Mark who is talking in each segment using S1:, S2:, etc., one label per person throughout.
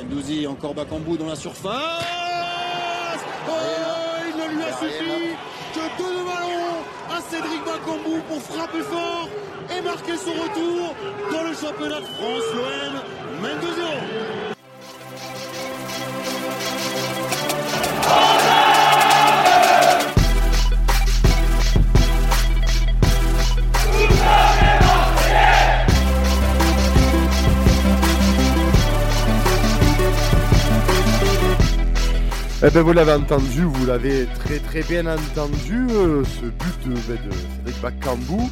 S1: Gendouzi, encore Bakambu dans la surface. Oh, il ne lui a suffi que deux ballons à Cédric Bakambu pour frapper fort et marquer son retour dans le championnat de France. L'OM mène 2-0.
S2: Eh ben vous l'avez entendu, vous l'avez très très bien entendu, euh, ce but de, ben, de Cédric Bakambu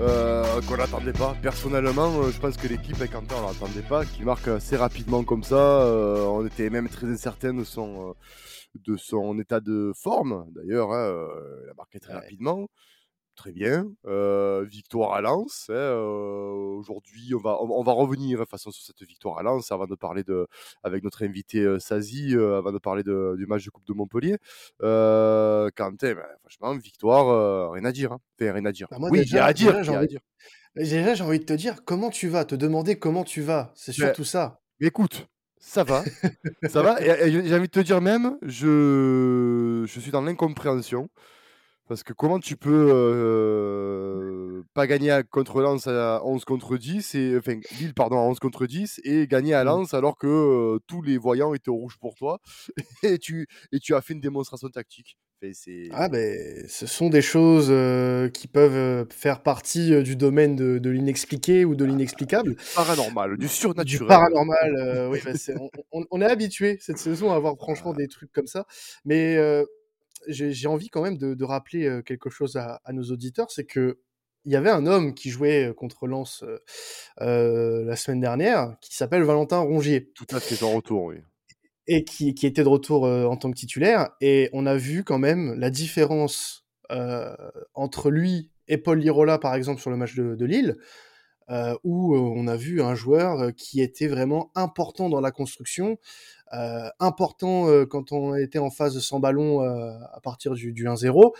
S2: euh, qu'on n'attendait pas. Personnellement, euh, je pense que l'équipe avec Quentin on l'attendait pas, qui marque assez rapidement comme ça. euh, on était même très incertain de son, euh, de son état de forme. D'ailleurs, hein, euh, il a marqué très
S3: Ouais.
S2: rapidement. Très bien. Euh, victoire à Lens. hein, euh, Aujourd'hui, on va, on, on va revenir de toute façon sur cette victoire à Lens avant de parler de, avec notre invité euh, Sazi, avant de parler de- du match de Coupe de Montpellier. Euh, Quentin, ben, franchement, victoire, rien à dire. hein. Enfin, rien à dire.
S3: Bah, moi,
S2: oui,
S3: déjà-
S2: à dire.
S3: déjà,
S2: il
S3: j'ai
S2: y a à
S3: envie-
S2: dire.
S3: Déjà, j'ai envie de te dire comment tu vas, te demander comment tu vas. C'est
S2: Ben,
S3: surtout ça.
S2: Écoute, ça va. ça va. Et, et j'ai envie de te dire même, je, je suis dans l'incompréhension. Parce que comment tu peux euh, pas gagner à- contre Lens à 11 contre 10, et, enfin Lille pardon, à 11 contre 10, et gagner à
S3: Mm.
S2: Lens alors que euh, tous les voyants étaient au rouge pour toi, et tu, et tu as fait une démonstration tactique.
S3: Ah ben, ce sont des choses euh, qui peuvent euh, faire partie euh, du domaine de, de l'inexpliqué ou de l'inexplicable.
S2: paranormal, du
S3: Du
S2: surnaturel.
S3: paranormal, euh, oui, c'est- on, on- on est habitué cette saison à avoir franchement des trucs comme ça. Mais euh, j'ai envie quand même de, de rappeler euh, quelque chose à, à nos auditeurs, c'est que il y avait un homme qui jouait euh, contre Lens euh, la semaine dernière, qui s'appelle Valentin Rongier,
S2: Tout à fait ton retour, oui.
S3: et qui, qui était de retour euh, en tant que titulaire. Et on a vu quand même la différence euh, entre lui et Paul Lirola, par exemple, sur le match de, de Lille, où on a vu un joueur qui était vraiment important dans la construction, important euh, quand on était en phase sans ballon euh, à partir du, du 1-0.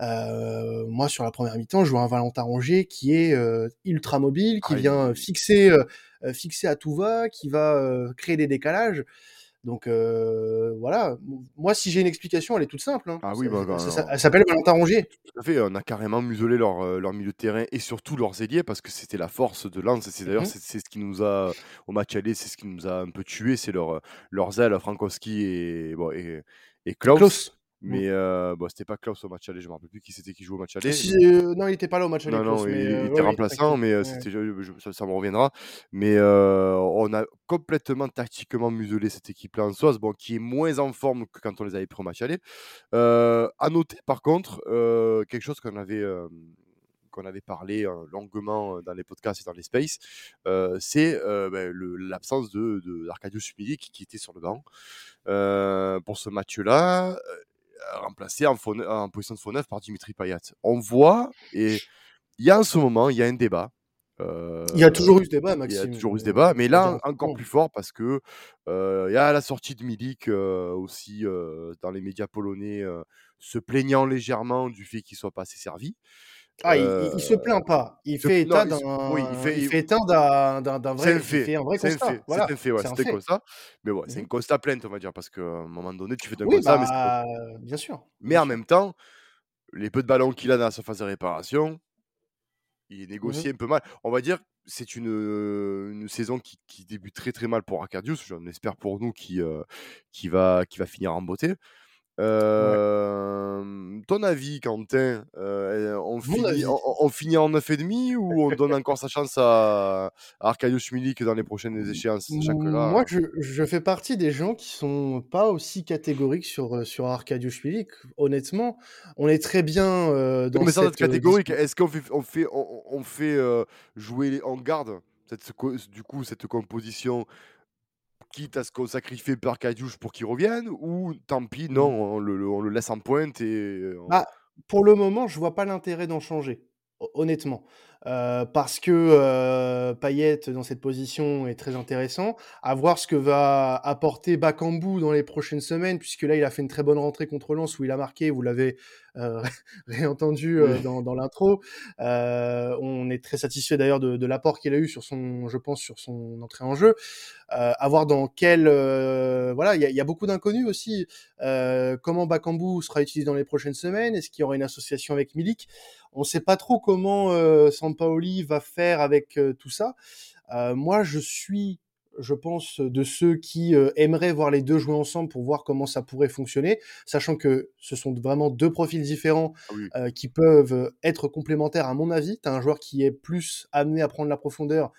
S3: Euh, moi, sur la première mi-temps, je vois un Valentin Rongier qui est euh, ultra mobile, qui
S2: Ah,
S3: vient fixer, euh, euh, fixer à tout va, qui va euh, créer des décalages. Donc euh, voilà, moi si j'ai une explication, elle est toute simple. hein.
S2: Ah oui,
S3: Ça-
S2: bah, bah,
S3: ça- ça-
S2: non.
S3: elle s'appelle Valentin Rongier.
S2: Tout à fait, on a carrément muselé leur, euh, leur milieu de terrain et surtout leurs ailiers parce que c'était la force de Lens. C'est d'ailleurs
S3: Mhm.
S2: c'est c'est ce qui nous a au match aller, c'est ce qui nous a un peu tué, c'est leur, leurs ailes, Frankowski et bon et, et Klaus.
S3: Klaus.
S2: Mais euh, bon, c'était pas Klaus au match aller, je me rappelle plus qui c'était qui jouait au match aller.
S3: Si, euh, non, il était pas là au match avec
S2: Non,
S3: Klaus,
S2: non,
S3: mais
S2: il,
S3: euh,
S2: était
S3: ouais,
S2: remplaçant, mais euh,
S3: Ouais.
S2: c'était, ça, ça me reviendra. Mais on a complètement tactiquement muselé cette équipe-là en Soise, bon, qui est moins en forme que quand on les avait pris au match aller. À noter, par contre, quelque chose qu'on avait, qu'on avait parlé longuement dans les podcasts et dans les spaces, euh, c'est euh, ben, l'absence de, de Arkadiusz Milik qui était sur le banc euh, pour ce match-là. Euh, remplacé en, faux neuf- en position de faux neuf par Dimitri Payet. On voit, et il y a en ce moment, il y a un débat. euh,
S3: Il y a toujours eu ce débat,
S2: il y
S3: Maxime.
S2: a toujours eu ce débat, mais là encore plus fort parce que euh, il y a la sortie de Milik euh, aussi dans les médias polonais se plaignant légèrement du fait qu'il soit pas assez servi.
S3: Ah, il,
S2: Euh,
S3: il- il se plaint pas. Il fait état d'un.
S2: oui, il fait- il-
S3: état d'un d'un- d'un
S2: C'est
S3: vrai.
S2: un fait,
S3: vrai constat. Voilà.
S2: c'est un fait, ouais,
S3: C'est un
S2: c'était
S3: fait.
S2: comme ça. Mais ouais, c'est un
S3: Mhm.
S2: constat plainte, on va dire, parce qu'à un moment donné, tu fais un
S3: Oui,
S2: constat, mais
S3: bah, bien sûr.
S2: Mais en même temps, les peu de ballons qu'il a dans la surface de réparation, il est
S3: Mhm.
S2: négocié un peu mal. On va dire, c'est une, euh, une saison qui, qui débute très très mal pour Arcadius. J'en espère pour nous qui, euh, qui, va, qui va finir en beauté. Euh, ton avis, Quentin, euh, on, finit,
S3: avis.
S2: on, on finit en 9,5 ou on donne encore sa chance à, à Arkadiusz Milik dans les prochaines échéances?
S3: Moi, je, je fais partie des gens qui sont pas aussi catégoriques sur, sur Arkadiusz Milik. Honnêtement, on est très bien euh,
S2: Non,
S3: dans
S2: mais sans être
S3: cette
S2: catégorique, est-ce qu'on fait, on fait, on, on fait jouer en garde cette, du coup cette composition, quitte à ce qu'on sacrifie par Kadiouche pour qu'il revienne, ou tant pis, non,
S3: Mm.
S2: on le, le- on le laisse en pointe et euh, on-
S3: Bah, pour le moment, je vois pas l'intérêt d'en changer. honnêtement. Euh, parce que euh, Payet dans cette position est très intéressant. À voir ce que va apporter Bakambu dans les prochaines semaines, puisque là il a fait une très bonne rentrée contre Lens où il a marqué, vous l'avez euh, réentendu euh, dans, dans l'intro. Euh, on est très satisfait d'ailleurs de, de l'apport qu'il a eu sur son, je pense, sur son entrée en jeu. Euh, à voir dans quel, voilà, il y a, y a, beaucoup d'inconnus aussi. comment Bakambu sera utilisé dans les prochaines semaines? Est-ce qu'il y aura une association avec Milik? On ne sait pas trop comment euh, Sampaoli va faire avec tout ça. moi, je suis je pense, de ceux qui euh, aimeraient voir les deux jouer ensemble pour voir comment ça pourrait fonctionner, sachant que ce sont vraiment deux profils différents
S2: Ah oui.
S3: euh, qui peuvent être complémentaires à mon avis. Tu as un joueur qui est plus amené à prendre la profondeur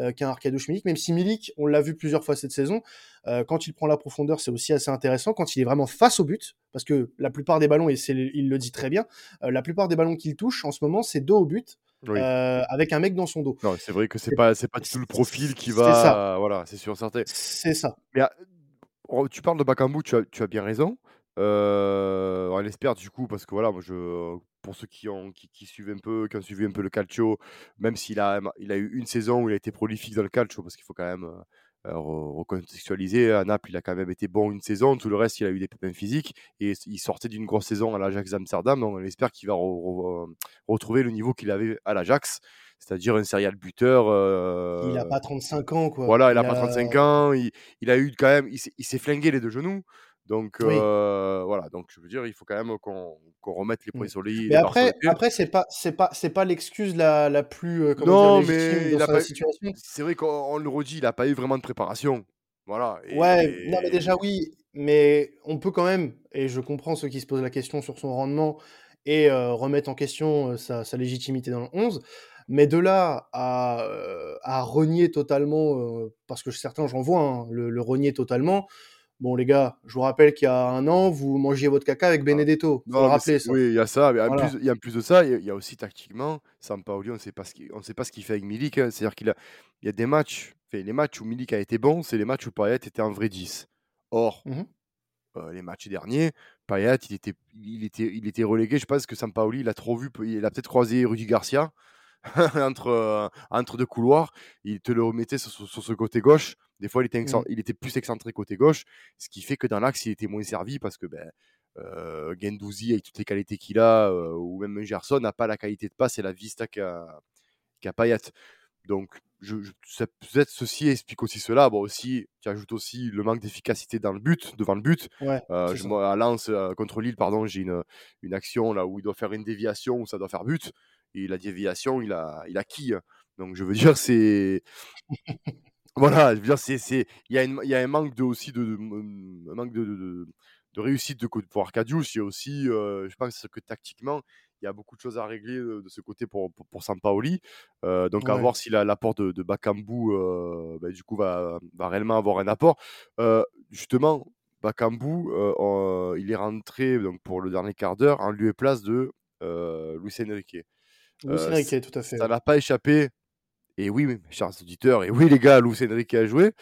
S3: euh, qu'un Arkadiusz Milik, même si Milik, on l'a vu plusieurs fois cette saison, euh, quand il prend la profondeur, c'est aussi assez intéressant, quand il est vraiment face au but, parce que la plupart des ballons, et c'est, il le dit très bien, euh, la plupart des ballons qu'il touche en ce moment, c'est dos au but,
S2: Oui.
S3: avec un mec dans son dos.
S2: Non, c'est vrai que c'est pas, c'est pas du tout le profil qui
S3: c'est
S2: va.
S3: ça.
S2: Voilà, c'est sûr, certain.
S3: C'est ça.
S2: Mais ah, oh, tu parles de Bakambu, tu as, tu as bien raison. Euh, on l'espère du coup, parce que voilà, moi je, pour ceux qui, ont, qui, qui suivent un peu, qui ont suivi un peu le calcio, même s'il a, il a eu une saison où il a été prolifique dans le calcio, parce qu'il faut quand même euh, euh, re- recontextualiser. À Naples, il a quand même été bon une saison, tout le reste, il a eu des pépins physiques, et il sortait d'une grosse saison à l'Ajax d'Amsterdam, donc on espère qu'il va re- re- retrouver le niveau qu'il avait à l'Ajax, c'est-à-dire un serial buteur.
S3: Il a
S2: euh,
S3: pas 35 ans, quoi.
S2: voilà, il a
S3: Il
S2: pas
S3: a
S2: 35 ans, il, il a eu quand même, il il s'est flingué les deux genoux. Donc
S3: Oui.
S2: euh, voilà, donc je veux dire, il faut quand même qu'on remette les points
S3: Mmh.
S2: sur les,
S3: Mais après après c'est pas c'est pas c'est pas l'excuse la la plus,
S2: Non,
S3: dire?
S2: Mais
S3: dans sa situation.
S2: C'est vrai qu'on on le redit, il a pas eu vraiment de préparation. Voilà.
S3: Ouais, non, mais déjà oui, mais on peut quand même et je comprends ceux qui se posent la question sur son rendement et heu, remettent en question, sa sa légitimité dans le 11. Mais de là à, à renier totalement, parce que certains j'en vois, hein, le le renier totalement. Bon les gars, je vous rappelle qu'il y a 1 an, vous mangiez votre caca avec
S2: Ah.
S3: Benedetto.
S2: Non, mais
S3: rappeler
S2: c'est
S3: ça.
S2: oui, il y a ça, mais en
S3: Voilà.
S2: plus, et en plus de ça, il y a y a aussi tactiquement, Sampaoli, on sait pas ce qu'il on sait pas ce qu'il fait avec Milik, hein. C'est-à-dire qu'il a y a des matchs, les matchs où Milik a été bon, c'est les matchs où Payet était un vrai 10. Or,
S3: Mmh mh.
S2: heu, les matchs derniers, Payet, il était il était il était relégué. Je pense que Sampaoli, il a trop vu, il a peut-être croisé Rudy Garcia entre, heu, entre 2 couloirs. Il te le remettait sur sur sur ce côté gauche. Des fois, il était
S3: Mmh.
S2: il était plus excentré côté gauche, ce qui fait que dans l'axe, il était moins servi parce que, beh, heu, Guendouzi avec toutes les qualités qu'il a, heu, ou même Gerson n'a pas la qualité de passe et la vista qu'a qu'a Payet. Donc je je peut-être ceci explique aussi cela. Bon aussi, tu ajoutes aussi le manque d'efficacité dans le but, devant le but.
S3: Ouais, c'est
S2: je moi à Lens, contre Lille, pardon, j'ai une, une action là où il doit faire une déviation, où ça doit faire but et la déviation, il a il a quille. Donc je veux dire, c'est voilà, je veux dire, c'est c'est il y a une il y a un manque de aussi de de m un manque de de réussite de cô pour Arkadiusz. Il y a aussi, heu, je pense que tactiquement, il y a beaucoup de choses à régler, heu, de ce côté pour pour pour Sampaoli. Heu, donc à voir si la l'apport de de Bakambu, bah, du coup va va réellement avoir un apport. Justement, Bakambu, il est rentré donc pour le dernier quart d'heure en lieu et place de, Luis Enrique.
S3: Luis Enrique, tout à fait,
S2: ça n'a pas échappé et oui, chers auditeurs, et oui les gars, Luis Enrique a joué.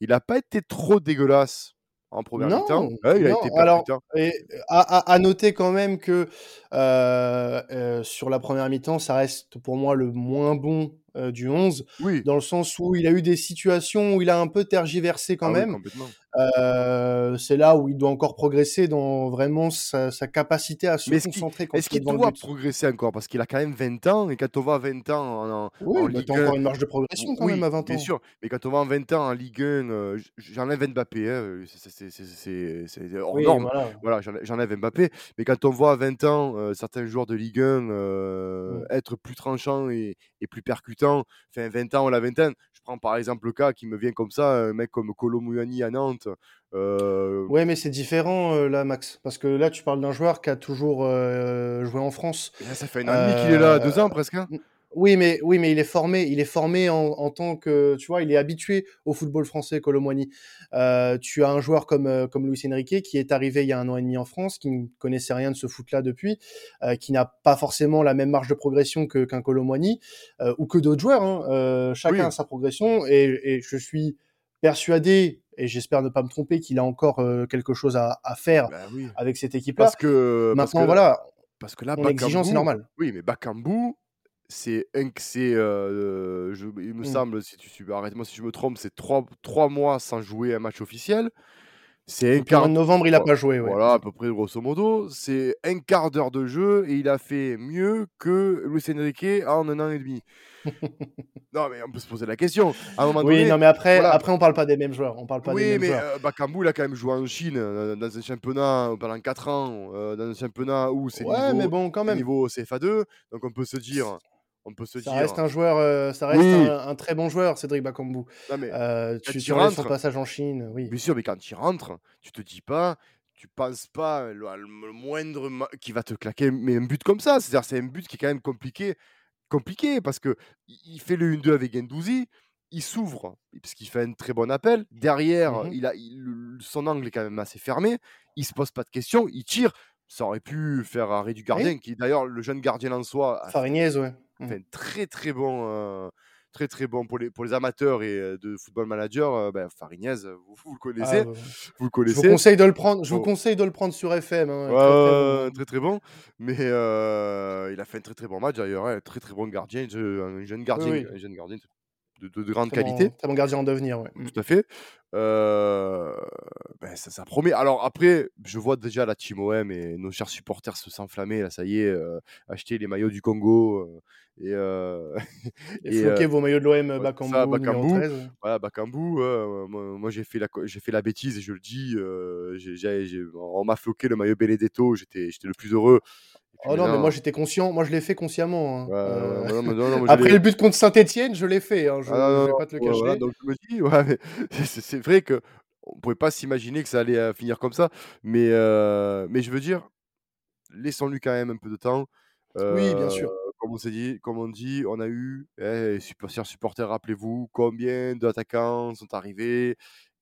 S2: Il a pas été trop dégueulasse en première mi-temps. Ouais, il a
S3: non,
S2: été
S3: alors et à à noter quand même que, heu heu, sur la première mi-temps, ça reste pour moi le moins bon, du 11,
S2: Oui.
S3: dans le sens où il a eu des situations où il a un peu tergiversé quand
S2: Ah oui,
S3: même.
S2: complètement.
S3: Heu, c'est là où il doit encore progresser dans vraiment sa sa capacité à se
S2: Mais
S3: concentrer
S2: est-ce
S3: il est
S2: qu'il
S3: devant le
S2: doit
S3: but.
S2: progresser encore? Parce qu'il a quand même 20 ans et quand on va à 20 ans en
S3: Oui,
S2: en
S3: bah,
S2: Ligue 1
S3: encore une marge de progression quand même à 20
S2: bien
S3: ans.
S2: sûr, mais quand on va en 20 ans en Ligue 1, heu, j j'enlève Mbappé, hein, c'est hors
S3: Oui,
S2: norme.
S3: voilà.
S2: Voilà, j'enlè j'enlève Mbappé, mais quand on voit à 20 ans, heu, certains joueurs de Ligue 1, heu,
S3: Mmh.
S2: être plus tranchants et et plus percutants, enfin 20 ans ou la vingtaine. Prends par exemple le cas qui me vient comme ça, un mec comme Kolo Muani à Nantes, heu
S3: Ouais, mais c'est différent, heu, là, Max, parce que là, tu parles d'un joueur qui a toujours, heu, joué en France.
S2: Là, ça fait 1 an et demi qu'il est là,
S3: Heu,
S2: 2 ans presque, hein?
S3: Oui, mais oui, mais il est formé il est formé en en tant que tu vois, il est habitué au football français, Muani. Heu, tu as un joueur comme, heu, comme Luis Enrique qui est arrivé il y a 1 an et demi en France, qui ne connaissait rien de ce foot-là depuis, heu, qui n'a pas forcément la même marge de progression que qu'un heu, ou que d'autres joueurs, hein. Chacun a sa progression et et je suis persuadé et j'espère ne pas me tromper qu'il a encore, quelque chose à à faire
S2: Bah oui.
S3: avec cette équipe-là.
S2: Parce que parce que
S3: Maintenant
S2: là
S3: voilà,
S2: parce que là,
S3: on
S2: Bakambu
S3: normal.
S2: oui, mais Bakambu, c'est un que c'est, euh, je- il me
S3: Mm.
S2: semble, si tu arrête-moi si je me trompe, c'est trois, trois mois sans jouer un match officiel. C'est un quart,
S3: de novembre, il a pas joué, ouais.
S2: voilà, à peu près grosso modo. C'est un quart d'heure de jeu et il a fait mieux que Luis Enrique en un an et demi. Non, mais on peut se poser la question. À un moment
S3: Oui,
S2: donné,
S3: non, mais après,
S2: voilà.
S3: après, on parle pas des mêmes joueurs. On parle pas des
S2: Oui,
S3: mêmes
S2: mais
S3: joueurs.
S2: euh, Bakambu, il a quand même joué en Chine, euh, dans un championnat pendant 4 ans, dans un championnat où c'est
S3: Ouais,
S2: niveau,
S3: mais bon, quand même.
S2: niveau CFA2. Donc on peut se dire, on peut se
S3: Ça
S2: dire,
S3: reste un joueur, euh, ça reste
S2: oui,
S3: un, un très bon joueur, Cédric Bakambu.
S2: non mais
S3: Euh, tu, tu enlèves son passage en Chine, oui.
S2: bien sûr, mais quand il rentre, tu te dis pas, tu penses pas le, le moindre qui va te claquer, mais un but comme ça, c'est-à-dire c'est un but qui est quand même compliqué, compliqué parce que il fait le 1-2 avec Gendouzi, il s'ouvre parce qu'il fait un très bon appel. Derrière,
S3: Mhm.
S2: il a, il- son angle est quand même assez fermé. Il se pose pas de questions, il tire. Ça aurait pu faire arrêt du gardien,
S3: Oui,
S2: qui d'ailleurs le jeune gardien en soi
S3: Farignez, ouais. Mm.
S2: fait un très très bon, euh, très très bon pour les, pour les amateurs et euh, de football manager. euh, ben, Farignez, euh, vous, vous le
S3: Ah,
S2: connaissez,
S3: ouais.
S2: vous le
S3: Je vous
S2: connaissez.
S3: conseille de le prendre. Je vous conseille de le prendre sur FM. hein,
S2: Ouais,
S3: Très très bon. hein.
S2: très très bon. Mais euh, il a fait un très très bon match d'ailleurs. Un très très bon gardien, un jeune
S3: Oui,
S2: gardien,
S3: oui.
S2: un jeune gardien de, de- de grande
S3: Très
S2: qualité.
S3: bon, très bon gardien en devenir, ouais.
S2: Tout à fait. Euh, ben, ça, ça promet. Alors après, je vois déjà la Team OM et nos chers supporters se s'enflammer. Là, ça y est, euh, acheter les maillots du Congo euh, et, euh,
S3: Et
S2: et
S3: floquez
S2: euh,
S3: vos maillots de l'OM Bakambu,
S2: ça, Bakambu.
S3: 13. ouais.
S2: Voilà, Bakambu. moi, moi, j'ai fait la j'ai fait la bêtise et je le dis. j'ai- j'ai- on m'a floqué le maillot Benedetto. J'étais j'étais le plus heureux. Puis
S3: Oh non, mais moi
S2: maintenant,
S3: j'étais conscient. Moi je l'ai fait consciemment. hein.
S2: ouais,
S3: Euh,
S2: ouais, non, mais non, non, moi, je
S3: Après
S2: l'ai.
S3: le but contre Saint-Etienne, je l'ai fait. hein, Je
S2: Ah non,
S3: ne
S2: non,
S3: vais
S2: non,
S3: pas te le
S2: ouais, voilà,
S3: cacher.
S2: donc je me dis, ouais, mais c'est c'est vrai que on pouvait pas s'imaginer que ça allait euh, finir comme ça, mais, euh, mais je veux dire, laissons-lui quand même un peu de temps.
S3: Oui, bien
S2: Euh,
S3: sûr.
S2: comme on s'est dit, comme on dit, on a eu, eh, chers supporters, rappelez-vous combien d'attaquants sont arrivés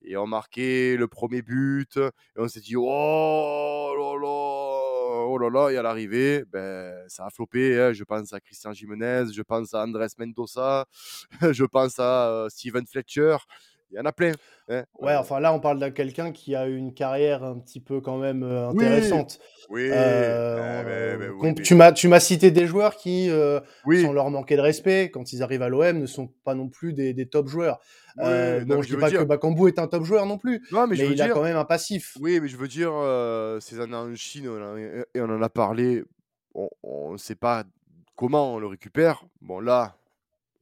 S2: et ont marqué le premier but, et on s'est dit, oh là là, oh là là, et à l'arrivée, ben, ça a floppé. hein. Je pense à Christian Jimenez, je pense à Andrés Mendoza, je pense à euh, Steven Fletcher. Il y en a plein. hein.
S3: Ouais, enfin là, on parle de quelqu'un qui a une carrière un petit peu quand même euh, intéressante.
S2: oui,
S3: Euh,
S2: oui,
S3: qu'on-
S2: mais-
S3: tu m'as tu m'as cité des joueurs qui, euh,
S2: oui,
S3: sans leur manquer de respect, quand ils arrivent à l'OM, ne sont pas non plus des, des top joueurs.
S2: oui,
S3: Euh,
S2: non,
S3: bon, je
S2: je
S3: dis pas que Bakambu est un top joueur non plus,
S2: non, mais je
S3: il a
S2: dire,
S3: quand même un passif.
S2: Oui, mais je veux dire, ces années en Chine, on et on en a parlé, on ne sait pas comment on le récupère. Bon, là,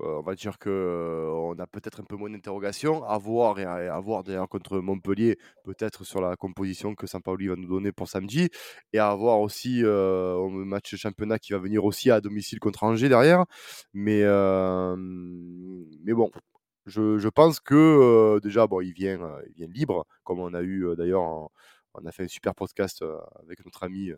S2: euh, on va dire que euh, on a peut-être un peu moins d'interrogations à voir et à, voir d'ailleurs contre Montpellier, peut-être sur la composition que Sampaoli va nous donner pour samedi, et à voir aussi euh, match championnat qui va venir aussi à domicile contre Angers derrière. Mais, euh, mais bon, je, je pense que euh, déjà, bon, il vient, il vient libre, comme on a eu d'ailleurs, on a fait un super podcast avec notre ami,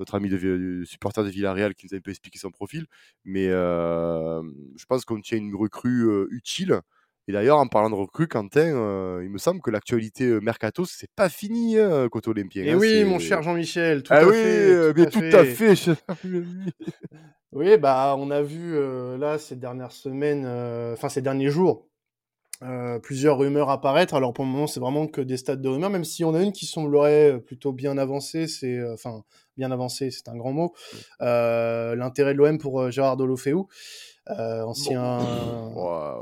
S2: notre ami de, du supporter de Villarreal qui nous a un peu expliqué son profil. Mais euh, je pense qu'on tient une recrue euh, utile. Et d'ailleurs, en parlant de recrue, Quentin, euh, il me semble que l'actualité euh, Mercato, c'est pas fini hein, côté olympien.
S3: Et
S2: hein,
S3: oui, mon cher Jean-Michel, tout
S2: Ah
S3: à
S2: oui,
S3: fait,
S2: euh,
S3: tout
S2: mais
S3: à
S2: tout à
S3: fait.
S2: fait.
S3: Oui, bah, on a vu euh, là ces dernières semaines, euh, enfin ces derniers jours, euh, plusieurs rumeurs apparaître. Alors pour le moment, c'est vraiment que des stades de rumeurs, même si on a une qui semblerait euh, plutôt bien avancée. C'est euh, enfin bien avancée, c'est un grand mot. Euh, L'intérêt de l'OM pour Gérard Dolofeu, ancien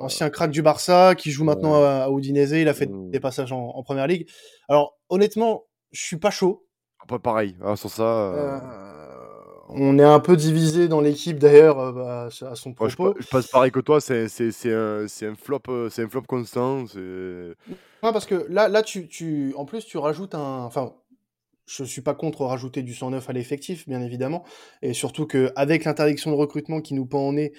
S3: ancien crack du Barça, qui joue maintenant
S2: ouais.
S3: à, Udinese. Il a fait
S2: Mm.
S3: des passages en, en première ligue. Alors honnêtement, je suis pas chaud.
S2: Pas pareil. hein, sur ça,
S3: on est un peu divisé dans l'équipe d'ailleurs euh, bah, à son
S2: moi, je,
S3: propos.
S2: pa- je pense pareil que toi. C'est c'est- c'est un, c'est un flop, euh, c'est un flop constant.
S3: Non, parce que là, là tu, tu, en plus, tu rajoutes un. Enfin, je suis pas contre rajouter du 109 à l'effectif, bien évidemment. Et surtout qu'avec l'interdiction de recrutement qui nous pend au nez,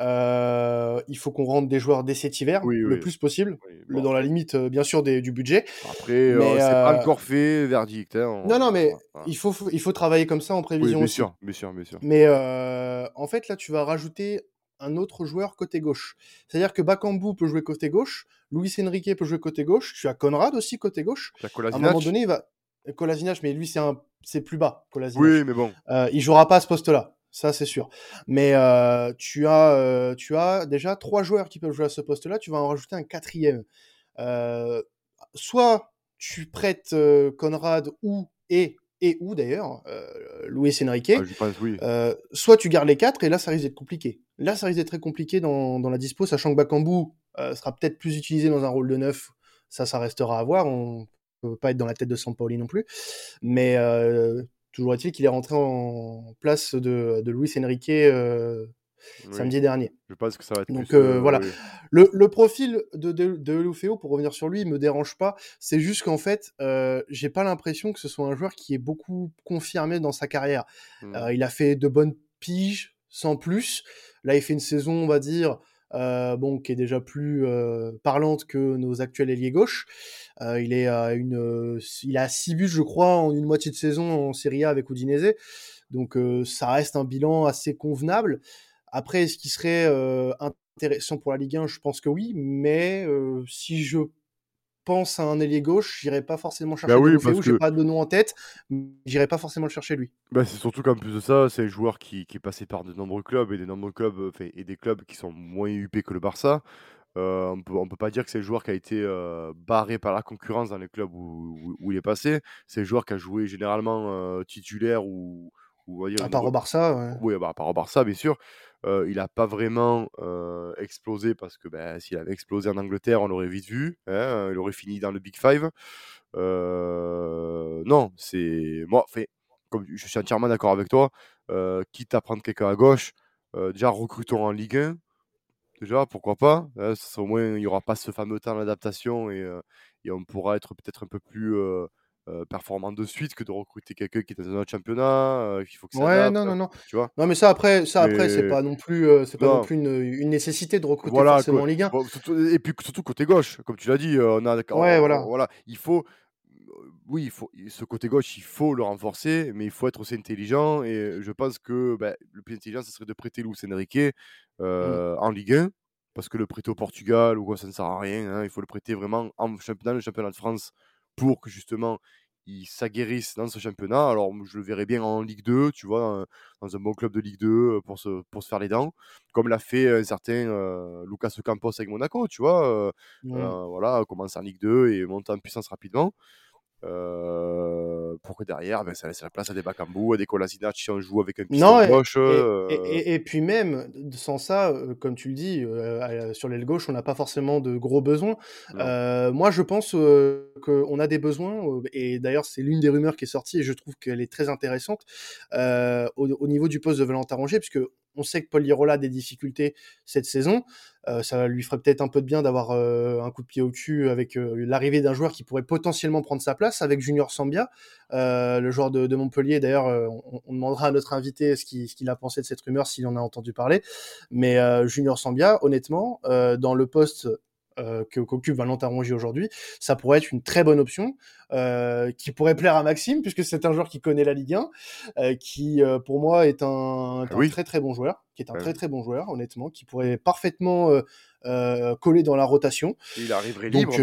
S3: euh, il faut qu'on rentre des joueurs dès cet hiver,
S2: Oui,
S3: le
S2: oui.
S3: plus possible,
S2: oui,
S3: le-
S2: bon.
S3: dans la limite, euh, bien sûr, des- du budget.
S2: Après, euh, c'est pas encore fait, verdict. hein,
S3: Non, non,
S2: on-
S3: mais
S2: voilà.
S3: il faut, il faut travailler comme ça en prévision
S2: bien
S3: aussi.
S2: sûr, bien sûr, bien sûr.
S3: Mais euh, en fait, là, tu vas rajouter un autre joueur côté gauche. C'est-à-dire que Bakambu peut jouer côté gauche, Luis Enrique peut jouer côté gauche, tu as Conrad aussi côté gauche. À un moment donné, il va. Kolasinac, mais lui, c'est un... c'est plus bas.
S2: Oui, mais bon.
S3: Euh, il jouera pas à ce poste-là, ça c'est sûr. Mais euh, tu, as, euh, tu as déjà trois joueurs qui peuvent jouer à ce poste-là, tu vas en rajouter un quatrième. Soit tu prêtes Conrad ou et et ou d'ailleurs Luis Enrique.
S2: Ah, je pense, oui.
S3: soit tu gardes les quatre et là ça risque d'être compliqué. Là ça risque d'être très compliqué dans, dans la dispo, sachant que Bakambu sera peut-être plus utilisé dans un rôle de neuf. Ça, ça restera à voir. On peut pas être dans la tête de Sampaoli non plus. Mais toujours est-il qu'il est rentré en place de, de Luis Enrique samedi dernier.
S2: Je pense que ça va être
S3: Donc euh, voilà. Le, le, profil de, de, de Lufeo, pour revenir sur lui, me dérange pas. C'est juste qu'en fait, euh, j'ai pas l'impression que ce soit un joueur qui est beaucoup confirmé dans sa carrière. Mmh. Euh, il a fait de bonnes piges, sans plus. Là, il fait une saison, on va dire, euh, bon, qui est déjà plus euh, parlante que nos actuels ailiers gauche. Euh, il est à une, il a 6 buts, je crois, en une moitié de saison en Serie A avec Udinese. Donc ça reste un bilan assez convenable. Après, est-ce qu'il serait intéressant pour la Ligue 1 Je pense que oui, mais si je pense à un ailier gauche, j'irai pas forcément chercher bah oui, que... j'ai pas de nom en tête, j'irai pas forcément le chercher lui.
S2: Bah c'est surtout qu'en plus de ça, c'est un joueur qui, qui, est passé par de nombreux clubs et des nombreux clubs et des clubs qui sont moins huppés que le Barça. Euh, on peut, on peut pas dire que c'est un joueur qui a été euh, barré par la concurrence dans les clubs où, où, il est passé. C'est un joueur qui a joué généralement euh, titulaire ou, ou
S3: à part au Barça. Ouais.
S2: Oui, bah, à part au Barça, bien sûr. Euh, il n'a pas vraiment euh, explosé parce que ben, s'il avait explosé en Angleterre, on l'aurait vite vu. Hein, il aurait fini dans le Big Five. Euh, non, c'est moi. Je suis entièrement d'accord avec toi. quitte à prendre quelqu'un à gauche, déjà recrutons en Ligue 1. Déjà, pourquoi pas hein, Au moins, il n'y aura pas ce fameux temps d'adaptation et, on pourra être peut-être un peu plus euh, performant de suite que de recruter quelqu'un qui est dans un autre championnat. Euh, il faut que ça
S3: ouais, non, non, non. Tu vois? Non, mais ça après, ça après, c'est pas non plus, euh, c'est pas non. plus une, une, nécessité de recruter voilà, forcément en Ligue 1.
S2: Bon, surtout, et puis surtout côté gauche, comme tu l'as dit, on a.
S3: Ouais, voilà.
S2: voilà. Il faut, oui, il faut, ce côté gauche, il faut le renforcer, mais il faut être aussi intelligent. Et je pense que bah, le plus intelligent, ce serait de prêter Luis Enrique euh, mmh. en Ligue 1, parce que le prêter au Portugal ou quoi, ça ne sert à rien. Hein. Il faut le prêter vraiment en championnat, le championnat de France pour que justement il s'aguerrisse dans ce championnat. Alors, je le verrais bien en Ligue 2, tu vois, dans un bon club de Ligue 2 pour se, pour se faire les dents, comme l'a fait un certain Lucas Campos avec Monaco, tu vois. voilà, commence en Ligue 2 et monte en puissance rapidement. Euh, pour que derrière, ben, ça laisse la place à des Bakambu, à des Kolasinac si on joue avec un piston non, gauche.
S3: Et, euh... et, et, puis même, sans ça, euh, comme tu le dis, euh, sur l'aile gauche, on n'a pas forcément de gros besoins. Moi, je pense qu'on a des besoins, et d'ailleurs, c'est l'une des rumeurs qui est sortie, et je trouve qu'elle est très intéressante, au, au, niveau du poste de Valentin Rongier, puisque on sait que Paul Lirola a des difficultés cette saison. Euh, ça lui ferait peut-être un peu de bien d'avoir euh, un coup de pied au cul avec euh, l'arrivée d'un joueur qui pourrait potentiellement prendre sa place, avec Junior Sambia, le joueur de, Montpellier. D'ailleurs, on, on, demandera à notre invité ce qu'il a pensé de cette rumeur, s'il en a entendu parler. Mais Junior Sambia, honnêtement, dans le poste euh, qu'occupe Valentin Rongier aujourd'hui, ça pourrait être une très bonne option euh, qui pourrait plaire à Maxime puisque c'est un joueur qui connaît la Ligue 1, euh, qui pour moi est un, un très très bon joueur, qui est un très très bon joueur honnêtement, qui pourrait parfaitement coller dans la rotation.
S2: Il arriverait libre.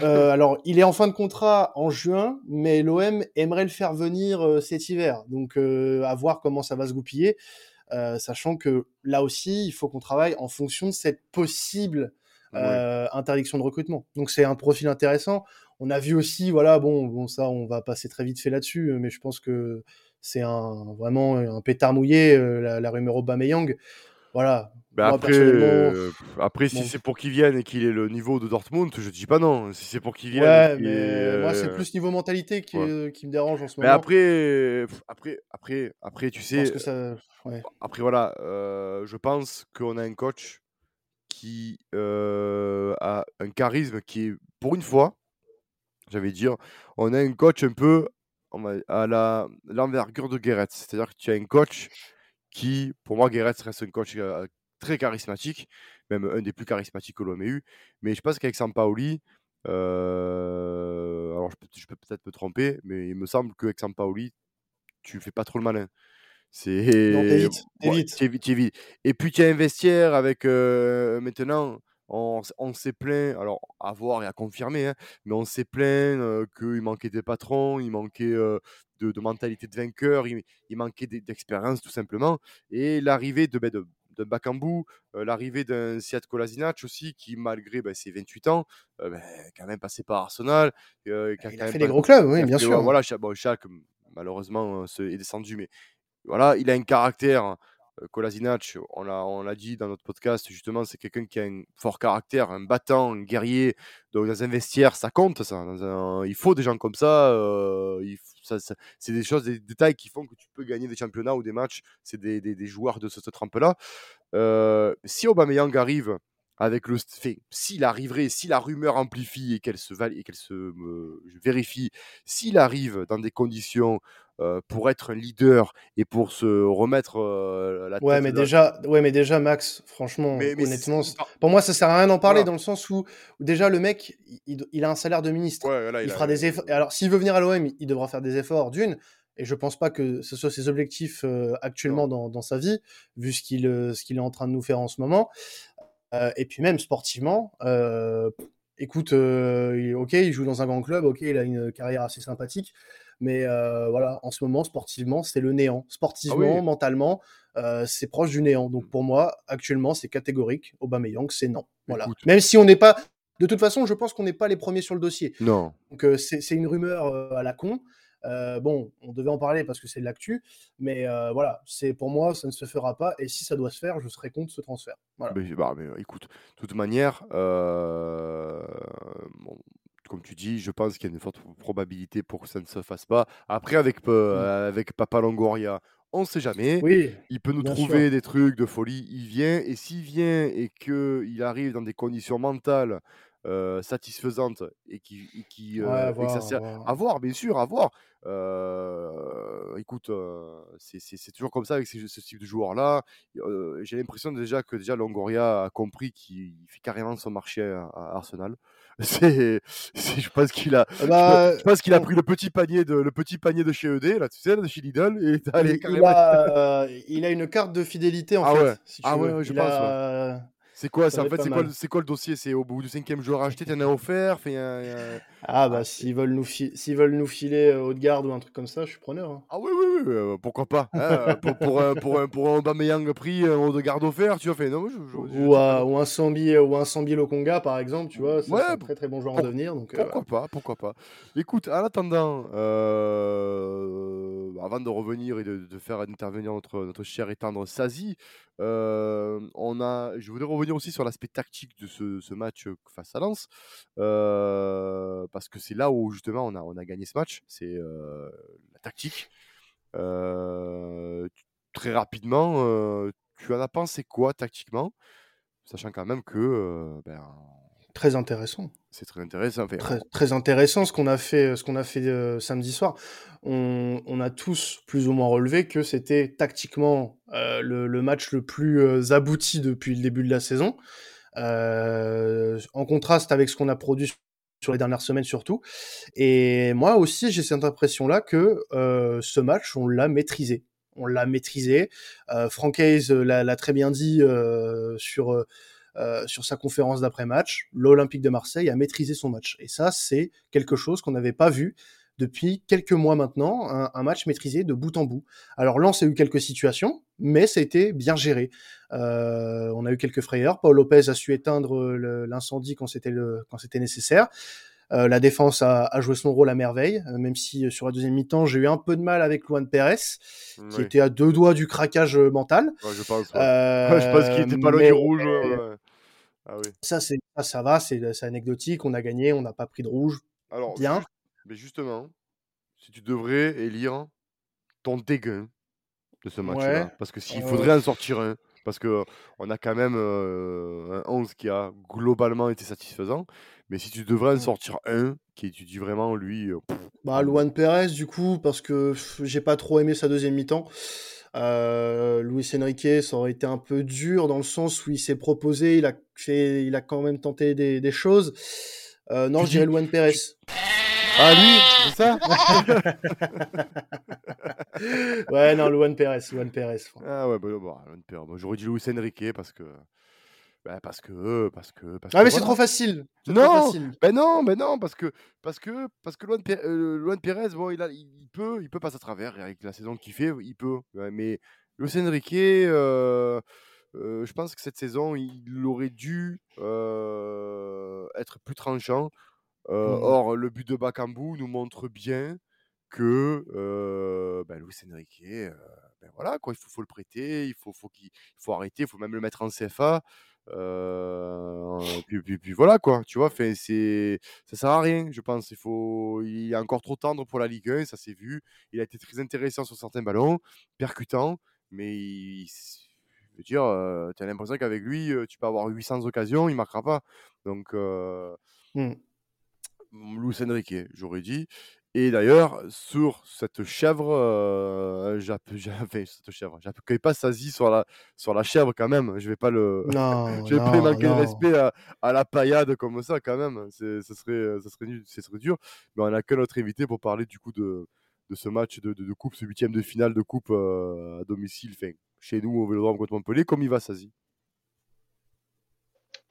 S3: Euh, alors, il est en fin de contrat en juin, mais l'OM aimerait le faire venir cet hiver. Donc, à voir comment ça va se goupiller, sachant que là aussi, il faut qu'on travaille en fonction de cette possible euh, interdiction de recrutement. Donc c'est un profil intéressant. On a vu aussi, voilà, bon, bon ça, on va passer très vite fait là-dessus, mais je pense que c'est un vraiment un pétard mouillé, euh, la, la, rumeur Aubameyang. Voilà.
S2: Bah après, euh, après, si c'est pour qu'il vienne et qu'il ait le niveau de Dortmund, je dis pas non. Si c'est pour qu'il vienne,
S3: ouais, mais moi c'est plus niveau mentalité qui, ouais. qui, me dérange en ce moment.
S2: Mais après, après, après, après, tu sais. Que ça... ouais. Après voilà, euh, je pense qu'on a un coach qui a un charisme qui est, pour une fois, j'avais dire, on a un coach un peu à la, l'envergure de Guéret. C'est-à-dire que tu as un coach qui, pour moi, Guéret reste un coach très charismatique, même un des plus charismatiques que l'on ait eu. Mais je pense qu'avec Sampaoli, euh, alors je peux, je peux, peut-être me tromper, mais il me semble qu'avec Sampaoli, tu fais pas trop le malin. C'est. Vite, Et puis tu as un vestiaire avec euh, maintenant. On, on s'est plaint, alors à voir et à confirmer, hein, mais on s'est plaint euh, qu'il manquait des patrons, il manquait euh, de, de, mentalité de vainqueur, il, il manquait d'expérience tout simplement. Et l'arrivée de, ben, de, de Bakambu, l'arrivée d'un Siad Kolasinac aussi, qui malgré bah, ses 28 ans, bah, quand même passé par Arsenal.
S3: il a, fait des gros clubs, oui, bien sûr.
S2: Voilà, bon, Chaque, malheureusement, est descendu, mais voilà, il a un caractère Kolasinac, on l'a, on l'a dit dans notre podcast, justement, c'est quelqu'un qui a un fort caractère, un battant, un guerrier. Donc, dans un vestiaire, ça compte, ça. il faut des gens comme ça, c'est des choses, des détails qui font que tu peux gagner des championnats ou des matchs. C'est des, joueurs de ce, ce trempe-là. si Aubameyang arrive avec le fait, s'il arriverait, si la rumeur amplifie et qu'elle se, et qu'elle se vérifie, s'il arrive dans des conditions pour être un leader et pour se remettre la tête
S3: ouais mais déjà ouais mais déjà Max franchement honnêtement pour moi ça sert à rien d'en parler dans le sens où, déjà le mec il, a un salaire de ministre. Il, fera des efforts alors s'il veut venir à l'OM il devra faire des efforts d'une et je pense pas que ce soit ses objectifs actuellement dans, dans, sa vie vu ce qu'il ce qu'il est en train de nous faire en ce moment. Et puis même sportivement écoute ok il joue dans un grand club ok il a une carrière assez sympathique mais euh, voilà, en ce moment, sportivement, c'est le néant. Ah sportivement, mentalement, euh, c'est proche du néant. Donc pour moi, actuellement, c'est catégorique. Aubameyang, c'est non. Voilà. Même si on n'est pas, de toute façon, je pense qu'on n'est pas les premiers sur le dossier.
S2: Non.
S3: Donc euh, c'est une rumeur à la con. bon, on devait en parler parce que c'est de l'actu, mais voilà, c'est pour moi, ça ne se fera pas. Et si ça doit se faire, je serai contre ce transfert. Voilà.
S2: Mais, bah, mais écoute, de toute manière, comme tu dis, je pense qu'il y a une forte probabilité pour que ça ne se fasse pas. Après, avec, mmh. euh, avec Papa Longoria, on ne sait jamais.
S3: Oui,
S2: il peut nous trouver des trucs de folie. Il vient, et s'il vient et qu'il arrive dans des conditions mentales euh, satisfaisantes et qui, qui
S3: euh,
S2: à, voir, bien sûr, à voir. écoute, c'est toujours comme ça avec ce, type de joueurs-là. J'ai l'impression déjà que déjà Longoria a compris qu'il fait carrément son marché à Arsenal. C'est, je pense qu'il a, je bah, pense qu'il a pris le petit panier de, le petit panier de chez ED, là, tu sais, de chez Lidl, et
S3: il, il, a, euh, il, a, une carte de fidélité en
S2: ah
S3: fait.
S2: Ouais. ah ouais, je pense. C'est quoi, en fait, c'est quoi, le dossier? C'est au bout du cinquième jour acheté, t'en as offert fait un,
S3: Ah bah s'ils veulent nous s'ils veulent nous filer euh, haut de garde ou un truc comme ça, je suis preneur. Hein.
S2: Ah oui oui oui, euh, pourquoi pas hein, pour, pour, un, pour, un, pour un Aubameyang un haut de garde offert, tu vois fait non
S3: ou, ou un Sambi ou un Sambi Lokonga par exemple, tu vois, c'est un très très bon joueur en devenir donc.
S2: Euh, pourquoi pas, pourquoi pas. Écoute, en attendant, avant de revenir et de, de, faire intervenir notre notre cher et tendre Sazi, on a, je voudrais revenir aussi sur l'aspect tactique de ce, match face à Lens, parce que c'est là où justement on a, on a gagné ce match, c'est la tactique. très rapidement, tu en as pensé quoi tactiquement, sachant quand même que ben,
S3: Très intéressant.
S2: C'est très intéressant.
S3: très, intéressant ce qu'on a fait, ce qu'on a fait euh, samedi soir. On, a tous plus ou moins relevé que c'était tactiquement euh, le, match le plus euh, abouti depuis le début de la saison, en contraste avec ce qu'on a produit sur les dernières semaines surtout. Et moi aussi, j'ai cette impression-là que ce match, on l'a maîtrisé. On l'a maîtrisé. Frank Hayes l'a très bien dit sur euh, sur sa conférence d'après-match, l'Olympique de Marseille a maîtrisé son match. Et ça, c'est quelque chose qu'on n'avait pas vu depuis quelques mois maintenant, un, match maîtrisé de bout en bout. Alors Lens a eu quelques situations, mais ça a été bien géré. Euh, on a eu quelques frayeurs. Paul Lopez a su éteindre l'incendie quand c'était nécessaire. Euh, la défense a, joué son rôle à merveille, même si sur la deuxième mi-temps j'ai eu un peu de mal avec Luan Pérez, qui était à deux doigts du craquage mental.
S2: je pense. je pense qu'il était pas loin du rouge.
S3: Ah ça, c'est ça, va, c'est anecdotique. On a gagné, on n'a pas pris de rouge. Alors, bien.
S2: mais justement, si tu devrais élire ton dégain de ce match-là, parce que s'il faudrait en sortir un, parce que on a quand même un 11 qui a globalement été satisfaisant, mais si tu devrais en sortir un, qui tu dis vraiment lui.
S3: bah, Luan Perez, du coup, parce que j'ai pas trop aimé sa deuxième mi-temps. Euh, Luis Enrique, ça aurait été un peu dur dans le sens où il s'est proposé, il a fait, il a quand même tenté des, des choses. Euh, non, je dirais Luan Perez.
S2: Ah lui, c'est ça?
S3: Ouais, non, Luan Perez, Luan Perez.
S2: Ah ouais, bah, bah, Luan Perez. j'aurais dit Luis Enrique parce que bah, parce que parce que parce
S3: ah mais c'est trop facile.
S2: Non, ben non, mais non, parce que parce que parce que Luan, euh, Pérez, bon, il, a, il peut il peut passer à travers avec la saison qu'il fait, il peut. mais euh, euh, je pense que cette saison, il aurait dû être plus tranchant.
S3: Mmh.
S2: Or, le but de Bakambu nous montre bien que euh, ben, Luis Enrique, euh, ben voilà, quoi, il faut, faut le prêter, il faut, il faut arrêter, il faut même le mettre en CFA. Euh, puis, puis, puis voilà, quoi, tu vois, fait, c'est, ça sert à rien, je pense. Il, faut, il est encore trop tendre pour la Ligue 1, ça s'est vu. Il a été très intéressant sur certains ballons, percutant, mais il, je veux dire, euh, tu as l'impression qu'avec lui, euh, tu peux avoir 800 occasions, il ne marquera pas. Donc, euh. Luis Enrique, j'aurais dit. Et d'ailleurs, sur cette chèvre, euh, j'avais cette chèvre, j'accueille pas Sazi sur la, sur la chèvre quand même. Je vais pas le,
S3: Non,
S2: je vais pas manquer de respect à, à la paillade comme ça quand même. Ce serait, ça serait nul, ce serait dur. Mais on a que notre invité pour parler du coup de, de ce match de, de, de coupe, ce huitième de finale de coupe euh, à domicile, enfin, chez nous au Vélodrome contre Montpellier. Comme il va, Sazi?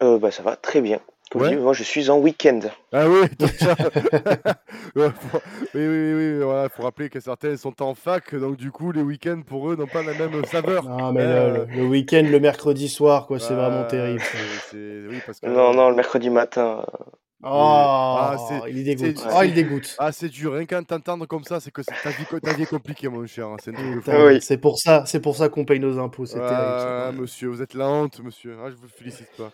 S4: Euh, bah, ça va très bien.
S2: Ouais.
S4: dis, moi, je suis en week-end.
S2: Ah oui, ça- faut- oui, oui, oui, voilà, faut rappeler que certains sont en fac, donc du coup, les week-ends pour eux n'ont pas la même saveur.
S3: Non, mais
S2: Euh,
S3: le, le week-end, le mercredi soir, quoi, c'est vraiment
S2: ah,
S3: terrible.
S2: c'est- c'est- Oui, parce que
S4: Non, non, le mercredi matin.
S3: Oh,
S2: Ah, c'est-
S3: il dégoûte.
S2: c'est-
S3: Oh, il dégoûte.
S2: Ah, c'est dur, rien qu'à t'entendre comme ça, c'est que c'est- ta vie, ta vie est compliquée, mon cher. hein, C'est
S4: Oui.
S3: C'est pour ça, c'est pour ça qu'on paye nos impôts. C'est terrible.
S2: Ah,
S3: ça.
S2: monsieur, vous êtes la honte, monsieur. Ah, je vous félicite pas.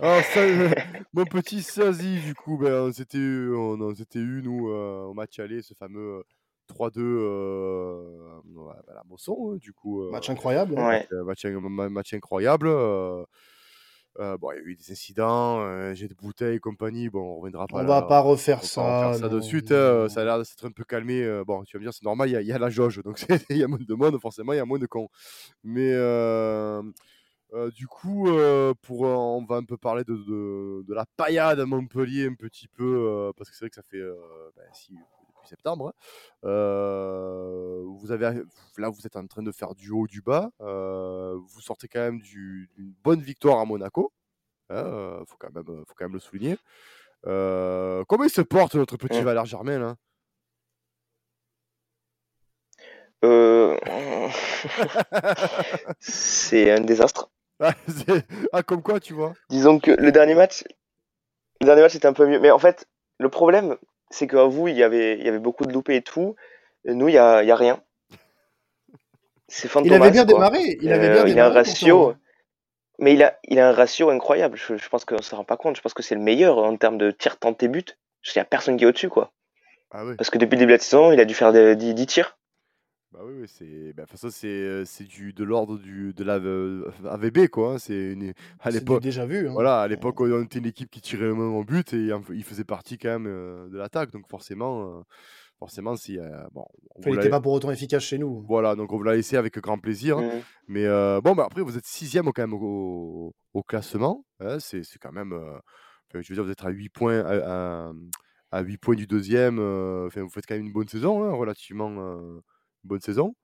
S2: Ah, ça, euh, mon petit Sazi, du coup, ben, on s'était eu, on, on s'était eu, nous, euh, au match aller, ce fameux euh, 3-2 euh, ouais, ben, à la Mosson, hein, du coup. euh,
S3: Match incroyable. hein.
S4: Ouais.
S2: euh, match, ma- match incroyable. euh, euh, bon, il y a eu des incidents, euh, j'ai de bouteilles et compagnie. Bon, on reviendra pas
S3: On
S2: là.
S3: va pas refaire
S2: on va
S3: ça.
S2: pas refaire ça de suite.
S3: non, non.
S2: ça a l'air de s'être un peu calmé. euh, bon, tu vas me dire, c'est normal, il y, a- il y a la jauge. Donc, il y a moins de monde, forcément, il y a moins de cons. Mais euh, du coup, euh, pour, euh, on va un peu parler de, de, de la paillade à Montpellier, un petit peu, parce que c'est vrai que ça fait ben, si, depuis septembre. hein. Vous avez, là, vous êtes en train de faire du haut, du bas. vous sortez quand même du- d'une bonne victoire à Monaco. Il faut, quand même, faut quand même le souligner. Comment il se porte notre petit
S4: Mm.
S2: Valère Germain là?
S4: C'est un désastre.
S2: Ah, ah, comme quoi, tu vois
S4: Disons que le dernier match, le dernier match était un peu mieux. Mais en fait, le problème, c'est qu'à vous, il y avait, il y avait beaucoup de loupés et tout. Et nous, il y a, il y a rien. C'est
S3: Il avait bien
S4: quoi.
S3: démarré. Il avait
S4: Euh,
S3: bien
S4: il a un
S3: démarré.
S4: ratio, mais il a, il a un ratio incroyable. Je, je pense qu'on se rend pas compte. Je pense que c'est le meilleur en termes de tirs tentés buts. Il y a personne qui est au-dessus, quoi.
S2: Ah oui,
S4: Parce que depuis le début de la saison, il a dû faire des- 10, 10 tirs.
S2: Bah oui, oui, c'est, bah, façon, c'est, c'est du de l'ordre du de la AVB quoi. hein, C'est une, à l'époque,
S3: déjà vu. hein.
S2: voilà, à l'époque on était une équipe qui tirait le même en but et il faisait partie quand même euh, de l'attaque, donc forcément, euh, forcément, si euh, bon, on
S3: il n'était pas pour autant efficace chez nous.
S2: voilà, donc on vous l'a laissé avec grand plaisir.
S4: Mhm.
S2: Mais euh, bon, bah, après, vous êtes sixième quand même au, au classement. hein, c'est, c'est quand même. euh, je veux dire, vous êtes à 8 points, à, à, à 8 points du deuxième. euh, enfin, vous faites quand même une bonne saison, hein, relativement euh, bonne saison.